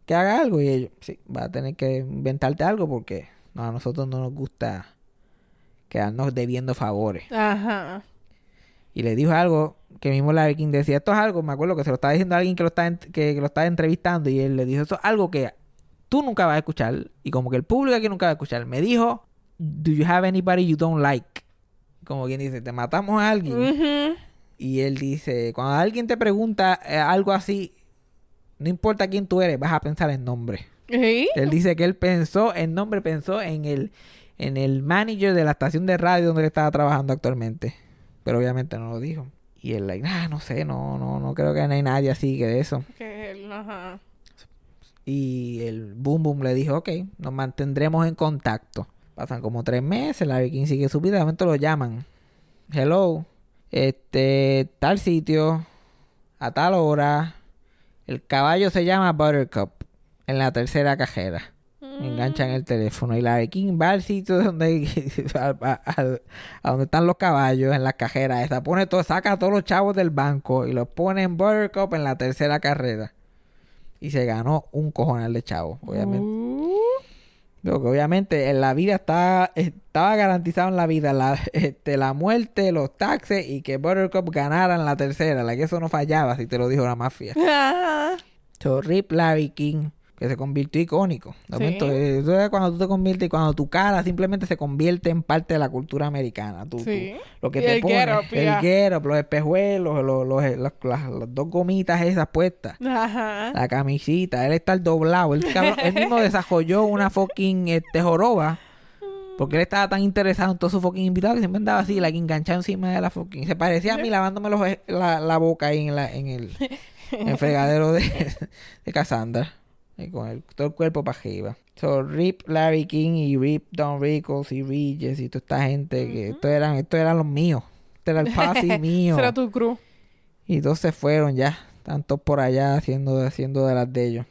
S1: que haga algo. Y ellos, sí, va a tener que inventarte algo porque no, a nosotros no nos gusta quedarnos debiendo favores.
S4: Ajá.
S1: Y le dijo algo que mismo Larry King decía, esto es algo, me acuerdo que se lo estaba diciendo a alguien que lo estaba, que, que lo estaba entrevistando y él le dijo, esto es algo que tú nunca vas a escuchar y como que el público aquí nunca va a escuchar. Me dijo, do you have anybody you don't like? Como quien dice, te matamos a alguien. Y él dice, cuando alguien te pregunta eh, algo así, no importa quién tú eres, vas a pensar en nombre.
S4: ¿Sí?
S1: Él dice que él pensó en nombre, pensó en el, en el manager de la estación de radio donde él estaba trabajando actualmente. Pero obviamente no lo dijo. Y él, like, ah, no sé, no, no, no creo que no hay nadie así que de eso.
S4: Que él, ajá.
S1: Y el Boom Boom le dijo, ok, nos mantendremos en contacto. Pasan como tres meses, la King sigue su vida, de momento lo llaman. Hello, este, tal sitio, a tal hora. El caballo se llama Buttercup, en la tercera cajera. Enganchan el teléfono y la King va al sitio donde, *laughs* a, a- a- donde están los caballos, en las cajeras. Esa pone todo, saca a todos los chavos del banco y los pone en Buttercup en la tercera carrera. Y se ganó un cojonal de chavos, obviamente.
S4: Uh,
S1: obviamente en la vida está, estaba garantizado en la vida la, *laughs* este, la muerte, los taxes y que Buttercup ganara en la tercera. La que eso no fallaba si te lo dijo la mafia. *laughs* So, Rip Larry King, que se convirtió icónico. De
S4: Sí.
S1: momento, eh, eso es cuando tú te conviertes y cuando tu cara simplemente se convierte en parte de la cultura americana. Tú- tú-
S4: Sí.
S1: lo que
S4: Y
S1: te
S4: el
S1: pones, el
S4: ya.
S1: get up, los espejuelos, los, los- los- las, las dos gomitas esas puestas.
S4: Ajá.
S1: La camisita, él está doblado. Él, cabrón, él mismo desarrolló una fucking este, joroba. Porque él estaba tan interesado en todos sus fucking invitados que siempre andaba así, la que enganchado encima de la fucking. Se parecía a mí lavándome los, la, la boca ahí en, la, en el, en el fregadero de, de Cassandra. Y con el- todo el cuerpo para arriba. So, Rip Larry King y Rip Don Rickles y Regis y toda esta gente que estos eran, estos eran los míos. Este era el posse *laughs* mío.
S4: Será tu crew.
S1: Y dos se fueron ya. Todos por allá haciendo, haciendo de las de ellos.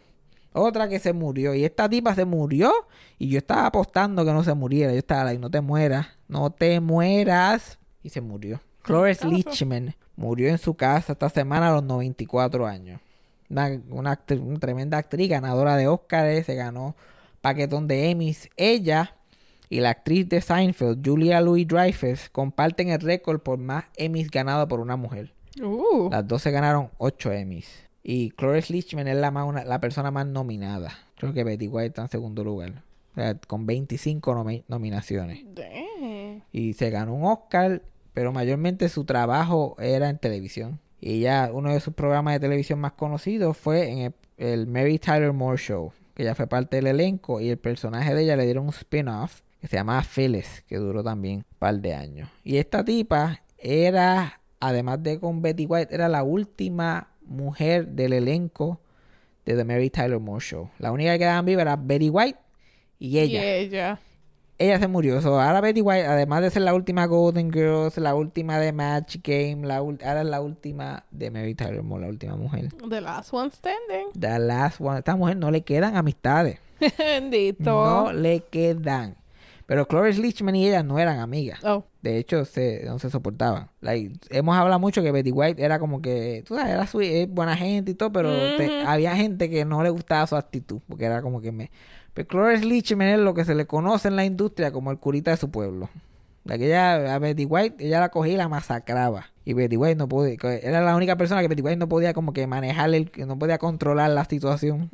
S1: Otra que se murió. Y esta tipa se murió. Y yo estaba apostando que no se muriera. Yo estaba like, no te mueras. No te mueras. Y se murió. Cloris *laughs* Leachman murió en su casa esta semana a los 94 años. Una, una, actri- una tremenda actriz, ganadora de Oscars. Se ganó paquetón de Emmys. Ella y la actriz de Seinfeld, Julia Louis Dreyfus, comparten el récord por más Emmys ganados por una mujer.
S4: Uh.
S1: Las dos se ganaron 8 Emmys. Y Cloris Leachman es la, más, una- la persona más nominada. Creo que Betty White está en segundo lugar. O sea, con 25 nomi- nominaciones.
S4: Damn.
S1: Y se ganó un Oscar, pero mayormente su trabajo era en televisión. Y ella, uno de sus programas de televisión más conocidos fue en el, el Mary Tyler Moore Show, que ella fue parte del elenco y el personaje de ella le dieron un spin-off que se llamaba Phyllis, que duró también un par de años. Y esta tipa era, además de con Betty White, era la última mujer del elenco de The Mary Tyler Moore Show. La única que quedaban viva era Betty White y ella
S4: Y ella.
S1: Ella se murió. So, ahora Betty White, además de ser la última Golden Girls, la última de Match Game, la ahora es la última de Mary Tyler Moore, la última mujer.
S4: The last one standing.
S1: The last one. Esta mujer no le quedan amistades. *laughs*
S4: Bendito.
S1: No le quedan. Pero Cloris Leachman y ella no eran amigas.
S4: Oh.
S1: De hecho, se, no se soportaban. Like, hemos hablado mucho que Betty White era como que, tú sabes, era su, es buena gente y todo, pero te- había gente que no le gustaba su actitud, porque era como que me... Pero Cloris Leachman es lo que se le conoce en la industria como el curita de su pueblo. La que ella, a Betty White, ella la cogía y la masacraba. Y Betty White no podía, era la única persona que Betty White no podía como que manejar, el, no podía controlar la situación.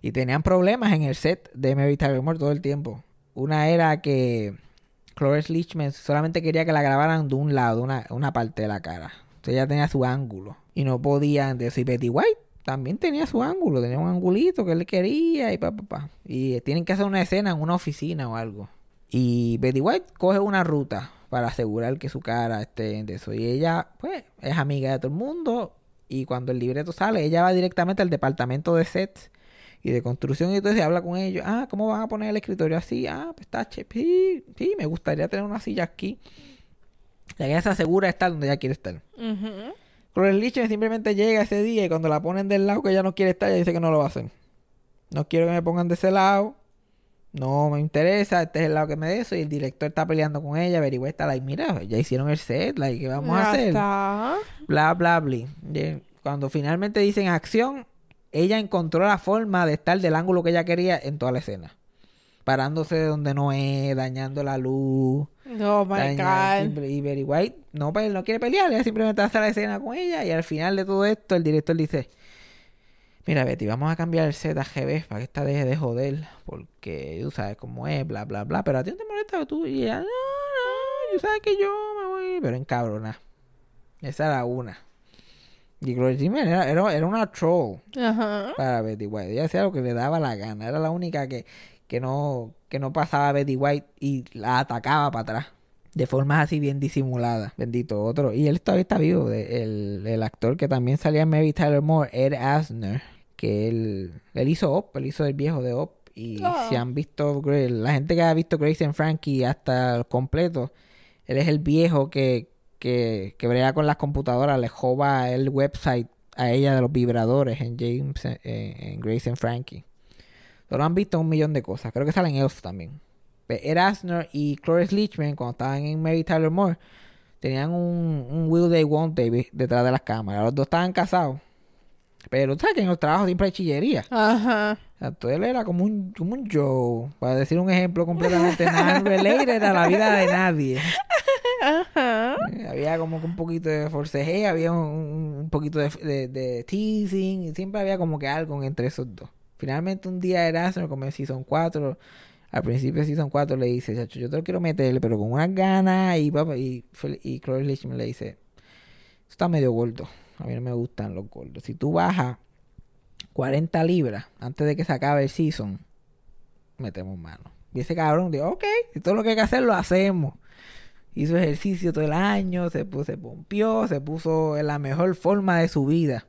S1: Y tenían problemas en el set de Mary Tyler Moore todo el tiempo. Una era que Cloris Leachman solamente quería que la grabaran de un lado, una, una parte de la cara. Entonces ella tenía su ángulo. Y no podían decir Betty White. También tenía su ángulo, tenía un angulito que él quería y pa, pa, pa. Y tienen que hacer una escena en una oficina o algo. Y Betty White coge una ruta para asegurar que su cara esté en eso. Y ella, pues, es amiga de todo el mundo. Y cuando el libreto sale, ella va directamente al departamento de sets y de construcción y entonces habla con ellos. Ah, ¿cómo van a poner el escritorio así? Ah, pues está che- Sí, sí, me gustaría tener una silla aquí. Y ella se asegura de estar donde ella quiere estar.
S4: Ujú.
S1: Cruel Lichen simplemente llega ese día y cuando la ponen del lado que ella no quiere estar, ella dice que no lo va a hacer. No quiero que me pongan de ese lado. No me interesa, este es el lado que me de eso. Y el director está peleando con ella. Averigua está like, mira, ya hicieron el set, like, ¿qué vamos a hacer?
S4: está.
S1: bla, bla, bla. Y Cuando finalmente dicen acción, ella encontró la forma de estar del ángulo que ella quería en toda la escena. Parándose de donde no es, dañando la luz,
S4: Oh my God.
S1: y Betty White no, pe- no quiere pelear, ella simplemente hace la escena con ella y al final de todo esto el director dice, mira Betty, vamos a cambiar el set a GB para que esta deje de joder, porque tú sabes cómo es, bla, bla, bla, pero a ti no te molesta tú y ella, no, no, yo sabes que yo me voy, pero en cabrona. Esa era una. Y Gloria Jean era, era, era una troll
S4: Ajá.
S1: para Betty White. Ella hacía lo que le daba la gana. Era la única que, que no que no pasaba a Betty White y la atacaba para atrás. De formas así bien disimuladas. Bendito otro. Y él todavía está vivo. de- el, el actor que también salía en Mary Tyler Moore, Ed Asner. Que él, él hizo Op. Él hizo el viejo de Op. Y
S4: Ah.
S1: si han visto... La gente que ha visto Grace and Frankie hasta el completo. Él es el viejo que, que, que brega con las computadoras. Le joba el website a ella de los vibradores en James en Grace and Frankie. Solo han visto un millón de cosas. Creo que salen Elf también. Ed Asner y Cloris Leachman, cuando estaban en Mary Tyler Moore, tenían un, un Will They Won't be- detrás de las cámaras. Los dos estaban casados. Pero tú sabes que en los trabajos siempre hay chillería.
S4: Ajá.
S1: O sea, todo él era como un, como un Joe. Para decir un ejemplo completamente *laughs* non-related a la vida de nadie.
S4: Ajá.
S1: Eh, Había como que un poquito de forcejeo, había un, un- poquito de, teasing, y siempre había como que algo entre esos dos. Finalmente un día Erasmo, como en Season 4, al principio de Season 4 le dice, chacho, yo te lo quiero meter, pero con unas ganas, y, papá, y, y Cloris Leachman le dice, "Eso está medio gordo, a mí no me gustan los gordos. Si tú bajas 40 libras antes de que se acabe el Season, metemos mano. Y ese cabrón dijo, ok, si todo lo que hay que hacer lo hacemos hizo ejercicio todo el año, se, pu- se pompió, se puso en la mejor forma de su vida.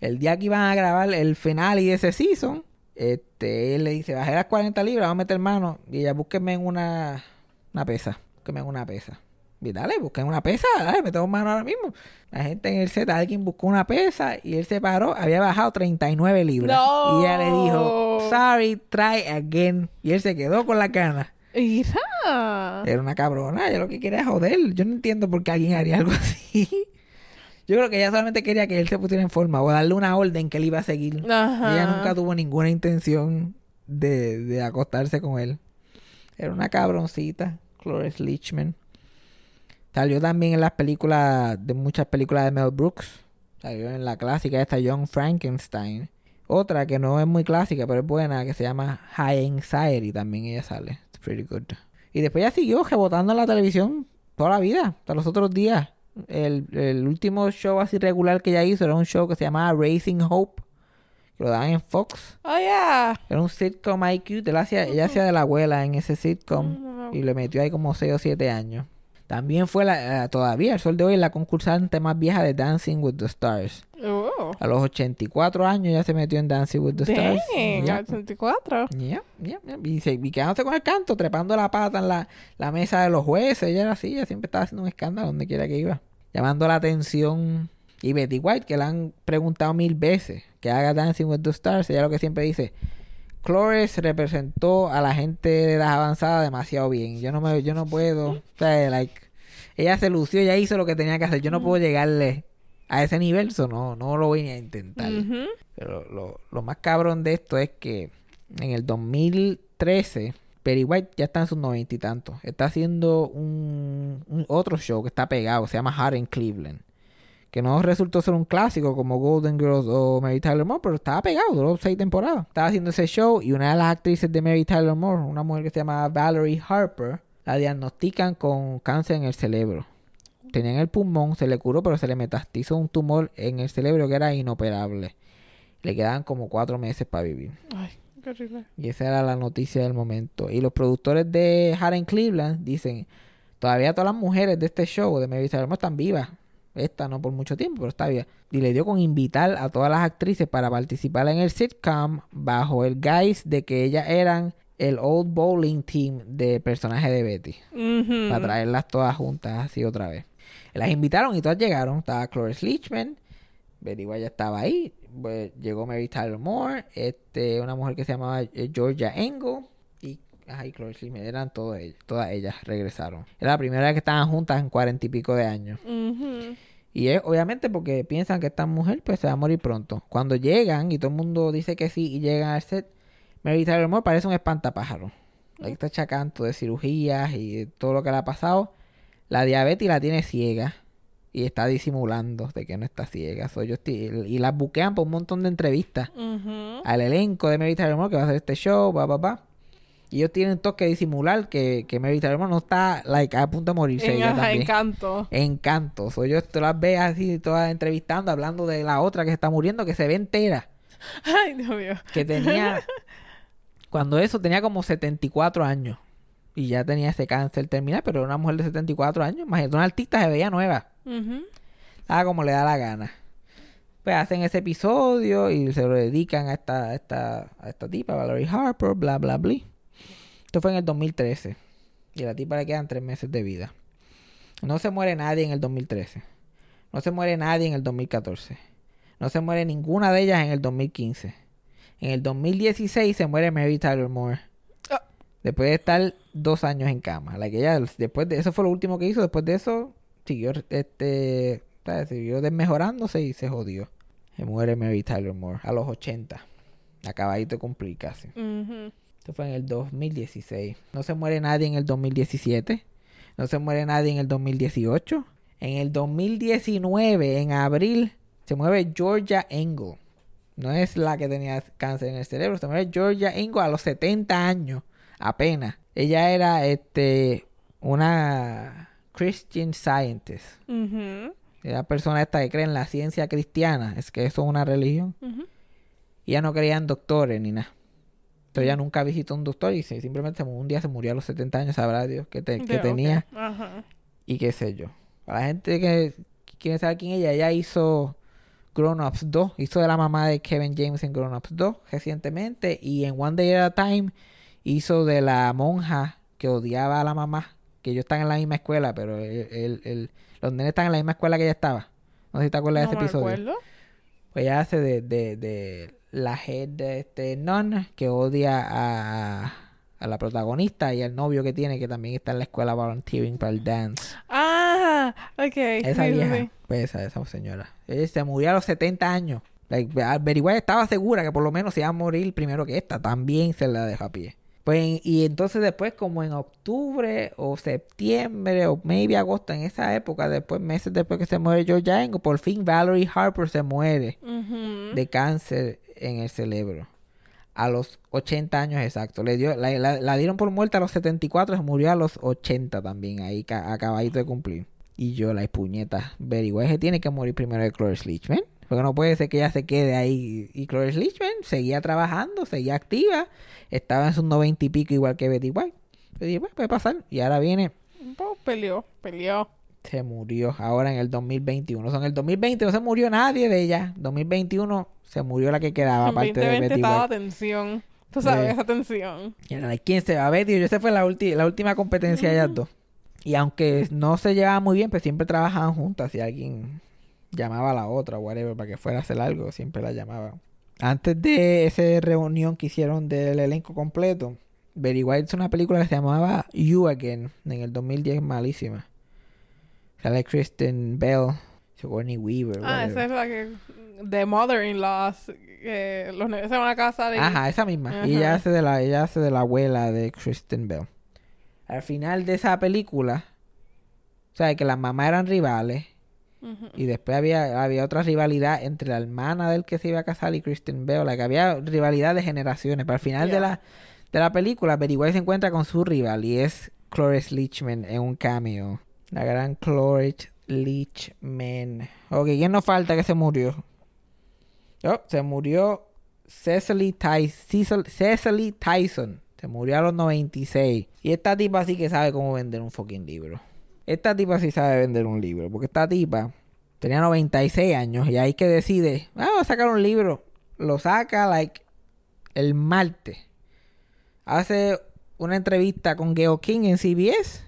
S1: El día que iban a grabar el final y ese season, este, él le dice, bajé las 40 libras, vamos a meter mano. Y ella, búsqueme en una, una pesa, búsqueme en una pesa. Y dale, busquen una pesa, dale, metemos mano ahora mismo. La gente en el set, alguien buscó una pesa y él se paró, había bajado 39 libras.
S4: No.
S1: Y ella le dijo, sorry, try again. Y él se quedó con la cana. Era una cabrona, ella lo que quería es joder. Yo no entiendo por qué alguien haría algo *laughs* así. Yo creo que ella solamente quería que él se pusiera en forma o darle una orden que él iba a seguir.
S4: Ajá.
S1: Ella nunca tuvo ninguna intención de, de acostarse con él. Era una cabroncita, Cloris Leachman. Salió también en las películas, de muchas películas de Mel Brooks. Salió en la clásica esta Young Frankenstein. Otra que no es muy clásica, pero es buena, que se llama High Anxiety. También ella sale. Pretty good. Y después ella siguió rebotando en la televisión toda la vida, hasta los otros días. El, el último show así regular que ella hizo era un show que se llamaba Racing Hope. Que lo daban en Fox.
S4: Oh, yeah.
S1: Era un sitcom IQ. Ella hacía, ella hacía de la abuela en ese sitcom. Y le metió ahí como 6 o 7 años. También fue la, eh, todavía, el sol de hoy, la concursante más vieja de Dancing with the Stars.
S4: Oh.
S1: A los 84 años ya se metió en Dancing with the Stars. Ya.
S4: 84.
S1: Yeah, yeah, yeah. Y, se, y quedándose con el canto, trepando la pata en la, la mesa de los jueces. Ella era así, ella siempre estaba haciendo un escándalo donde quiera que iba. Llamando la atención. Y Betty White, que le han preguntado mil veces que haga Dancing with the Stars, ella lo que siempre dice, Cloris representó a la gente de edad avanzada demasiado bien. Yo no me, yo no puedo. O sea, like, ella se lució, ella hizo lo que tenía que hacer. Yo no puedo llegarle a ese nivel, eso no, no lo voy a intentar. Pero lo, lo más cabrón de esto es que en el 2013, Perry White ya está en sus noventa y tantos. Está haciendo un, un otro show que está pegado, se llama Hard in Cleveland. Que no resultó ser un clásico como Golden Girls o Mary Tyler Moore, pero estaba pegado, duró seis temporadas. Estaba haciendo ese show y una de las actrices de Mary Tyler Moore, una mujer que se llama Valerie Harper, la diagnostican con cáncer en el cerebro. Tenía en el pulmón, se le curó, pero se le metastizó un tumor en el cerebro que era inoperable. Le quedaban como cuatro meses para vivir.
S4: Ay, qué horrible.
S1: Y esa era la noticia del momento. Y los productores de Hard Cleveland dicen, todavía todas las mujeres de este show de Mary Moore están vivas. Esta no por mucho tiempo, pero está viva. Y le dio con invitar a todas las actrices para participar en el sitcom bajo el guise de que ellas eran el old bowling team de personaje de Betty. Para traerlas todas juntas así otra vez. Las invitaron y todas llegaron. Estaba Cloris Leachman. Betty White ya estaba ahí. Pues, llegó Mary Tyler Moore. Este, una mujer que se llamaba eh, Georgia Engel. Y, ajá, y Cloris Leachman. Eran todas ellas, todas ellas regresaron. Era la primera vez que estaban juntas en cuarenta y pico de años. Y es obviamente porque piensan que esta mujer pues se va a morir pronto. Cuando llegan y todo el mundo dice que sí y llegan al set, Mary Tyler Moore parece un espantapájaro. Like, está chacanto de cirugías y todo lo que le ha pasado. La diabetes la tiene ciega. Y está disimulando de que no está ciega. So, yo estoy- y las buquean por un montón de entrevistas al elenco de Mary Tyler Moore que va a hacer este show, pa, pa, pa. Y ellos tienen toque que disimular que, que Mary Tyler Moore no está like, a punto de morirse.
S4: En,
S1: ella también.
S4: encanto.
S1: Encanto. So, yo tú las ves así todas entrevistando, hablando de la otra que se está muriendo, que se ve entera.
S4: Ay, Dios mío.
S1: Que tenía. *laughs* cuando eso tenía como 74 años. Y ya tenía ese cáncer terminal, pero era una mujer de 74 años. Imagínate, una artista se veía nueva.
S4: Ujú.
S1: Haga como le da la gana. Pues hacen ese episodio y se lo dedican a esta, a esta, a esta tipa, Valerie Harper, bla, bla, bla. Esto fue en el 2013. Y a la tipa le quedan tres meses de vida. No se muere nadie en el 2013. No se muere nadie en el 2014. No se muere ninguna de ellas en el 2015. En el 2016 se muere Mary Tyler Moore.
S4: Ah.
S1: Después de estar dos años en cama. La que ella, después de eso fue lo último que hizo. Después de eso siguió este ¿sabes? siguió desmejorándose y se jodió. Se muere Mary Tyler Moore a los 80. Acabadito de cumplir casi. Esto fue en el 2016. No se muere nadie en el 2017. No se muere nadie en el 2018. En el 2019, en abril, se muere Georgia Engel. No es la que tenía cáncer en el cerebro. Se muere Georgia Engel a los 70 años. Apenas. Ella era este una Christian Scientist.
S4: Ujú.
S1: Era persona esta que cree en la ciencia cristiana. Es que eso es una religión. Y ella no creía en doctores ni nada. Entonces ella nunca visitó a un doctor y simplemente un día se murió a los 70 años, sabrá Dios que, te- tenía
S4: Ajá.
S1: y qué sé yo. Para la gente que quiere saber quién ella, ella hizo Grown Ups 2, hizo de la mamá de Kevin James en Grown Ups 2 recientemente y en One Day at a Time hizo de la monja que odiaba a la mamá, que ellos están en la misma escuela, pero el- el- el- los nenes están en la misma escuela que ella estaba. No sé si te acuerdas
S4: No
S1: de ese
S4: me
S1: episodio.
S4: acuerdo.
S1: Pues ella hace de, de, de la head de este non que odia a, a la protagonista y al novio que tiene que también está en la escuela volunteering para el dance.
S4: Ah, *laughs* ok.
S1: Esa
S4: sí,
S1: vieja,
S4: sí.
S1: pues esa, esa señora. Ella se murió a los 70 años. Like, White estaba segura que por lo menos se iba a morir primero que esta. También se la dejó a pie. Pues, y entonces después, como en octubre o septiembre o maybe agosto, en esa época, después, meses después que se muere Georgia Engel, por fin Valerie Harper se muere de cáncer en el cerebro a los 80 años exactos. Le dio, la, la- la dieron por muerta a los 74, se murió a los 80 también, ahí ca- acabadito de cumplir. Y yo, la puñeta, White se tiene que morir primero de Cloris Leachman. Porque no puede ser que ella se quede ahí. Y Cloris Leachman seguía trabajando, seguía activa. Estaba en sus 90 y pico igual que Betty White. Yo dije, bueno, puede pasar. Y ahora viene
S4: Pues peleó, peleó.
S1: se murió ahora en el 2021. O sea, en el 2020 no se murió nadie de ella. 2021 se murió la que quedaba,
S4: En
S1: aparte de
S4: 2020
S1: Betty
S4: estaba
S1: White.
S4: tensión. Tú sabes,
S1: Sí.
S4: esa tensión.
S1: Y era like, ¿quién se va a Betty? Yo esa fue la, ulti- la última competencia de ellas dos. Y aunque no se llevaban muy bien, pues siempre trabajaban juntas. Si alguien llamaba a la otra, whatever, para que fuera a hacer algo, siempre la llamaban. Antes de esa reunión que hicieron del elenco completo, Betty White hizo una película que se llamaba You Again, en el 2010, malísima. Sale Kristen Bell, Sigourney Weaver.
S4: Ah,
S1: whatever.
S4: esa es la que... De Mother-in-Laws. Que los se van a casar y...
S1: Ajá, esa misma. Y ella hace de la, ella hace de la abuela de Kristen Bell. Al final de esa película, o sea, que las mamás eran rivales. Y después había, había otra rivalidad entre la hermana del que se iba a casar y Kristen Bell. La que había rivalidad de generaciones. Pero al final de la, de la película, Betty White se encuentra con su rival y es Cloris Leachman en un cameo. La gran Cloris Leachman. Ok, ¿quién nos falta que se murió? Oh, se murió Cecily, Ty- Cecil- Cecily Tyson. Se murió a los 96. Y esta tipa sí que sabe cómo vender un fucking libro. Esta tipa sí sabe vender un libro. Porque esta tipa tenía 96 años y ahí que decide, "Ah, vamos a sacar un libro. Lo saca, like, el martes. Hace una entrevista con Geo King en CBS.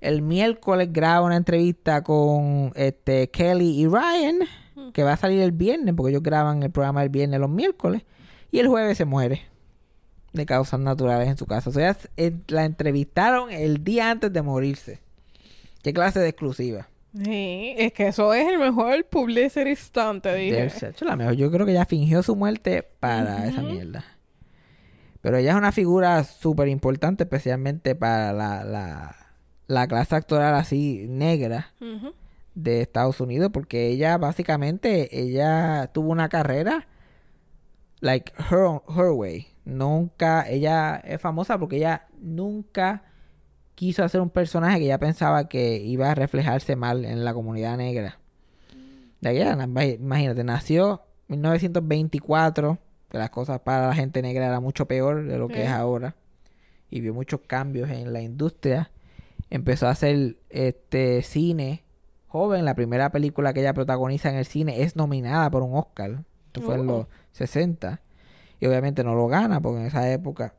S1: El miércoles graba una entrevista con este Kelly y Ryan, que va a salir el viernes, porque ellos graban el programa el viernes los miércoles. Y el jueves se muere de causas naturales en su casa. O sea, eh, la entrevistaron el día antes de morirse. ¿Qué clase de exclusiva?
S4: Sí, es que eso es el mejor publicity stunt, te dije.
S1: Del sexo, la mejor. Yo creo que ella fingió su muerte para esa mierda. Pero ella es una figura súper importante, especialmente para la, la, la clase actoral así negra de Estados Unidos, porque ella básicamente, ella tuvo una carrera, like her, her way. Nunca, ella es famosa porque ella nunca quiso hacer un personaje que ella pensaba que iba a reflejarse mal en la comunidad negra. De allá, imagínate, nació en 1924, que las cosas para la gente negra era mucho peor de lo que
S4: Sí.
S1: es ahora, y vio muchos cambios en la industria. Empezó a hacer este cine joven, la primera película que ella protagoniza en el cine es nominada por un Oscar. Esto fue en
S4: Oh.
S1: los 60. Y obviamente no lo gana porque en esa época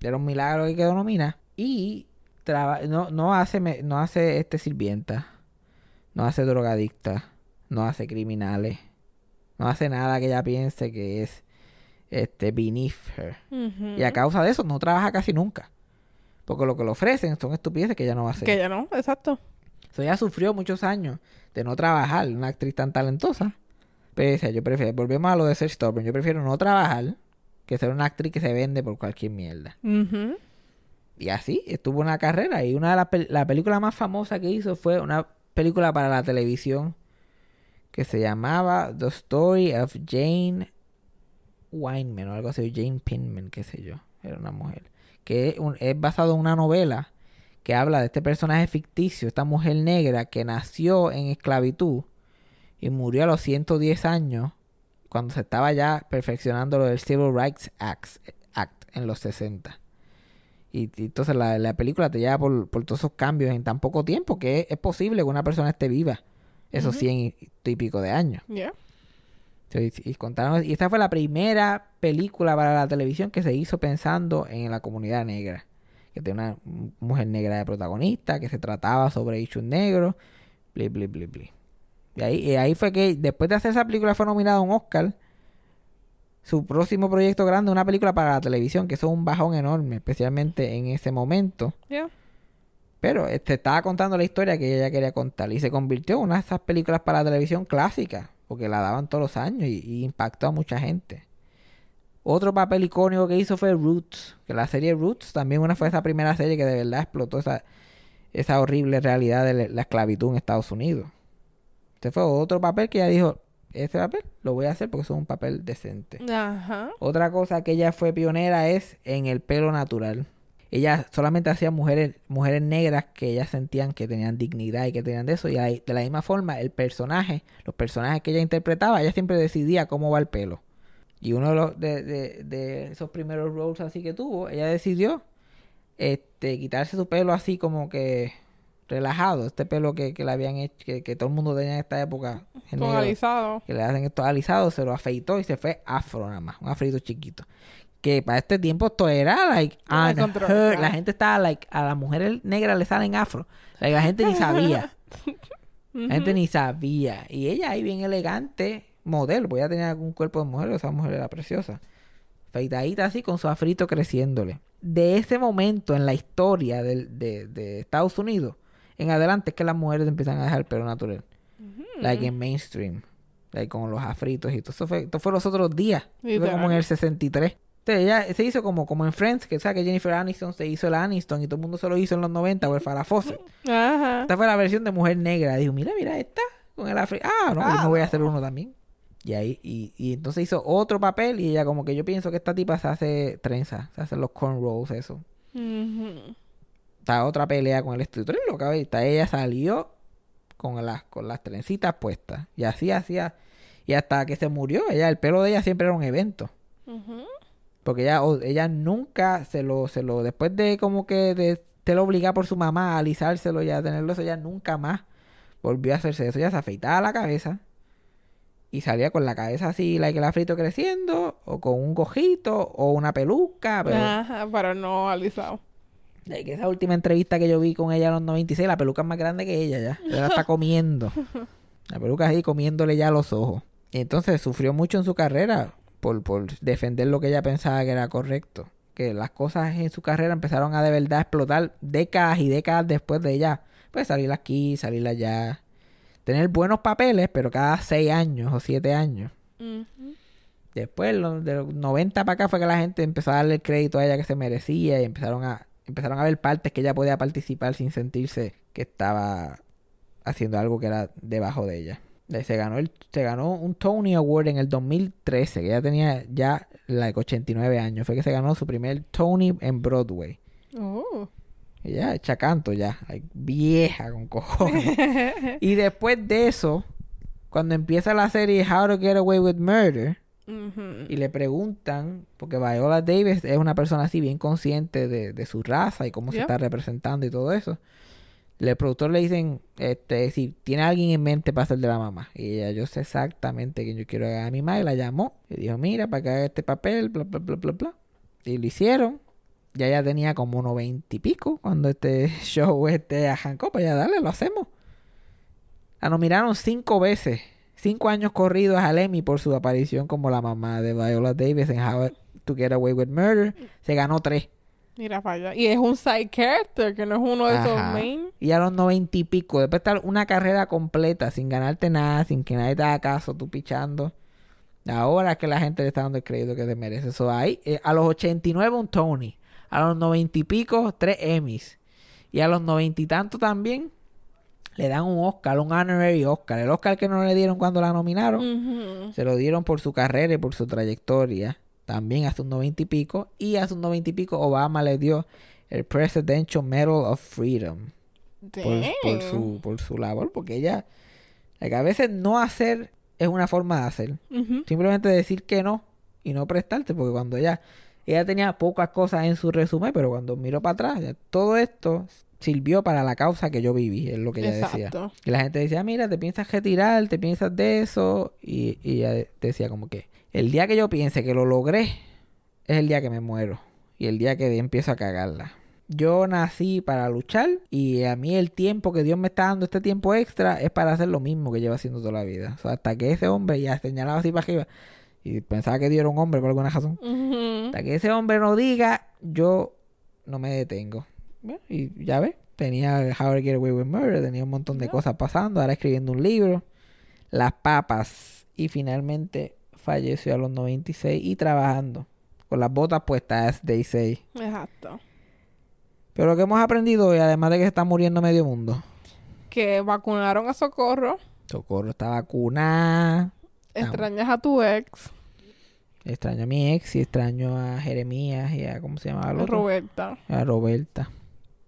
S1: era un milagro que quedó nominada. Y traba- no, no hace no hace este sirvienta, no hace drogadicta, no hace criminales, no hace nada que ella piense que es este beneath her. Y a causa de eso no trabaja casi nunca. Porque lo que le ofrecen son estupideces que ella no va a hacer.
S4: Que ya no, exacto.
S1: So, ella sufrió muchos años de no trabajar, una actriz tan talentosa. Pero decía, yo prefiero, volvemos a lo de ser stubborn, yo prefiero no trabajar que ser una actriz que se vende por cualquier mierda. Y así, estuvo una carrera. Y una de las pel- la película más famosa que hizo fue una película para la televisión que se llamaba The Story of Jane Wineman o algo así, Jane Pinman, qué sé yo, era una mujer. Que es, un- es basado en una novela que habla de este personaje ficticio, esta mujer negra que nació en esclavitud y murió a los 110 años cuando se estaba ya perfeccionando lo del Civil Rights Act, Act en los 60. Y, y entonces la, la película te lleva por, por todos esos cambios en tan poco tiempo que es, es posible que una persona esté viva esos 100 y, y pico de años.
S4: Yeah.
S1: Y, contaron- y esta fue la primera película para la televisión que se hizo pensando en la comunidad negra. Que tenía una mujer negra de protagonista, que se trataba sobre issues negros, bli, bli, bli, bli. Y ahí, y ahí fue que después de hacer esa película fue nominada a un Oscar. Su próximo proyecto grande, una película para la televisión, que eso es un bajón enorme, especialmente en ese momento.
S4: Yeah.
S1: Pero este, estaba contando la historia que ella quería contar y se convirtió en una de esas películas para la televisión clásicas, porque la daban todos los años y, y impactó a mucha gente. Otro papel icónico que hizo fue Roots, que la serie Roots también una fue esa primera serie que de verdad explotó esa, esa horrible realidad de la esclavitud en Estados Unidos. Este fue otro papel que ella dijo, este papel lo voy a hacer porque es un papel decente.
S4: Ajá.
S1: Otra cosa que ella fue pionera es en el pelo natural. Ella solamente hacía mujeres, mujeres negras que ellas sentían que tenían dignidad y que tenían de eso. Y de la misma forma, el personaje, los personajes que ella interpretaba, ella siempre decidía cómo va el pelo. Y uno de, los, de, de- de esos primeros roles así que tuvo, ella decidió este, quitarse su pelo así como que relajado. Este pelo que, que le habían hecho, que, que todo el mundo tenía en esta época. negro
S4: Tonalizado.
S1: que le hacen esto alisado, se lo afeitó y se fue afro nada más, un afrito chiquito. Que para este tiempo esto era like unheard.
S4: controversia. *laughs*
S1: La gente estaba like a las mujeres negras le salen afro. Like, la gente ni *laughs* sabía. La gente ni sabía. Y ella ahí bien elegante, modelo, pues ella tenía algún cuerpo de mujer, esa mujer era preciosa. Feitadita así con su afrito creciéndole. De ese momento en la historia del- de, de Estados Unidos, en adelante es que las mujeres empiezan a dejar el pelo natural. Like en mainstream. Like con los afritos y todo eso fue, esto fue los otros días. Fue como en el 63. Entonces ella se hizo como, como en Friends, que sabes que Jennifer Aniston se hizo la Aniston y todo el mundo se lo hizo en los 90 o el Farrah Fawcett.
S4: Ajá.
S1: Esta fue la versión de mujer negra. Dijo, mira, mira esta con el afri. Ah, no, yo me voy a hacer uno también. Y ahí, y, y entonces hizo otro papel y ella como que yo pienso que esta tipa se hace trenza, se hace los cornrows, eso. Está otra pelea con el loca, ¿ves? Está- Ella salió con las, con las trencitas puestas. Y así hacía. Y hasta que se murió, ella, el pelo de ella siempre era un evento. Porque ella, ella nunca se lo, se lo, después de como que de, te lo obligaba por su mamá a alisárselo y a tenerlo eso, ella nunca más volvió a hacerse eso. Ella se afeitaba la cabeza y salía con la cabeza así, like el afrito creciendo, o con un cojito, o una peluca. Pero
S4: Ajá, pero no alisado.
S1: De que esa última entrevista que yo vi con ella en los 96, la peluca es más grande que ella ya. Ella la está *laughs* comiendo. La peluca así comiéndole ya los ojos. Y entonces sufrió mucho en su carrera por, por defender lo que ella pensaba que era correcto. Que las cosas en su carrera empezaron a de verdad explotar décadas y décadas después de ella. Pues salir aquí, salir allá. Tener buenos papeles, pero cada seis años o siete años. Después, de los 90 para acá, fue que la gente empezó a darle el crédito a ella que se merecía y empezaron a, empezaron a ver partes que ella podía participar sin sentirse que estaba haciendo algo que era debajo de ella. Se ganó, el, se ganó un Tony Award en el 2013, que ella tenía ya like, 89 años. Fue que se ganó su primer Tony en Broadway.
S4: Oh.
S1: Ella echa canto ya, vieja con cojones. *laughs* y después de eso, cuando empieza la serie How to Get Away with Murder, Y le preguntan, porque Viola Davis es una persona así bien consciente de, de su raza y cómo se está representando y todo eso. El productor le dicen, este, si tiene alguien en mente para ser de la mamá. Y ella, yo sé exactamente que yo quiero a mi mamá y la llamó. Y dijo, mira, para que haga este papel, bla, bla, bla, bla, bla. Y lo hicieron. Ya ella tenía como noventa y pico cuando este *laughs* show este arrancó. Pues ya dale, lo hacemos. La nominaron cinco veces. Cinco años corridos al Emmy por su aparición como la mamá de Viola Davis en How to Get Away with Murder. Se ganó tres.
S4: Mira para allá. Y es un side character, que no es uno de esos main.
S1: Y a los noventa y pico, después de estar una carrera completa sin ganarte nada, sin que nadie te haga caso, tú pichando. Ahora es que la gente le está dando el crédito que te merece. Eso ahí, eh, a los 89 un Tony, a los noventa y pico tres Emmys. Y a los noventa y tantos también le dan un Oscar, un honorary Oscar. El Oscar que no le dieron cuando la nominaron. Se lo dieron por su carrera y por su trayectoria. También hace un noventa y pico. Y hace un noventa y pico Obama le dio el Presidential Medal of Freedom. Por, por su, por su labor. Porque ella... like, a veces no hacer es una forma de hacer. Simplemente decir que no y no prestarte. Porque cuando ella... Ella tenía pocas cosas en su resumen. Pero cuando miró para atrás... ya todo esto sirvió para la causa que yo viví. Es lo que ella decía.
S4: Exacto.
S1: Y la gente decía, mira, te piensas retirar, te piensas de eso. Y, y ella decía como que, el día que yo piense que lo logré, es el día que me muero. Y el día que empiezo a cagarla. Yo nací para luchar y a mí el tiempo que Dios me está dando, este tiempo extra, es para hacer lo mismo que lleva haciendo toda la vida. O sea, hasta que ese hombre ya señalaba así para arriba y pensaba que Dios era un hombre por alguna razón. Hasta que ese hombre no diga, yo no me detengo. Bueno, Y ya ves, tenía How to Get Away with Murder, tenía un montón de cosas pasando, ahora escribiendo un libro, Las Papas, y finalmente falleció a los 96 y trabajando con las botas puestas, as they say.
S4: Exacto.
S1: Pero lo que hemos aprendido hoy, además de que se está muriendo medio mundo,
S4: Que vacunaron a Socorro.
S1: Socorro está vacunada,
S4: Extrañas a tu ex,
S1: extraño a mi ex y extraño a Jeremías y a, ¿cómo se llama el otro?
S4: Roberta.
S1: A Roberta.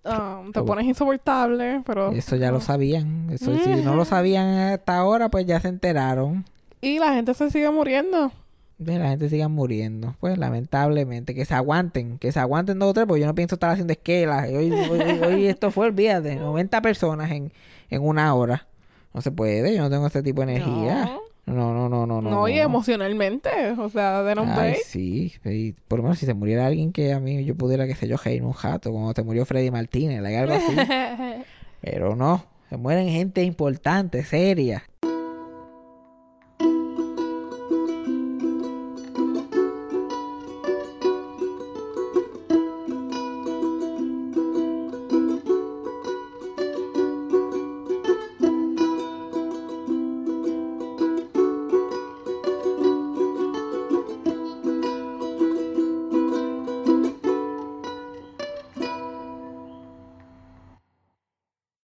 S4: Ah, te pones insoportable, pero...
S1: Eso ya lo sabían. Eso, si
S4: Mm.
S1: no lo sabían hasta ahora, pues ya se enteraron.
S4: Y la gente se sigue muriendo.
S1: De la gente siga muriendo. Pues lamentablemente. Que se aguanten. Que se aguanten dos o tres. Porque yo no pienso estar haciendo esquelas. Hoy, hoy, hoy- hoy esto fue, olvídate. 90 personas en, en una hora. No se puede. Yo no tengo ese tipo de energía. No, no, no, no.
S4: No,
S1: No,
S4: y emocionalmente. O sea, de nombre.
S1: sí, sí. Por lo menos si se muriera alguien que a mí yo pudiera, qué sé yo, reír un jato. Como se murió Freddy Martínez. algo así. *laughs* Pero no. Se mueren gente importante, seria.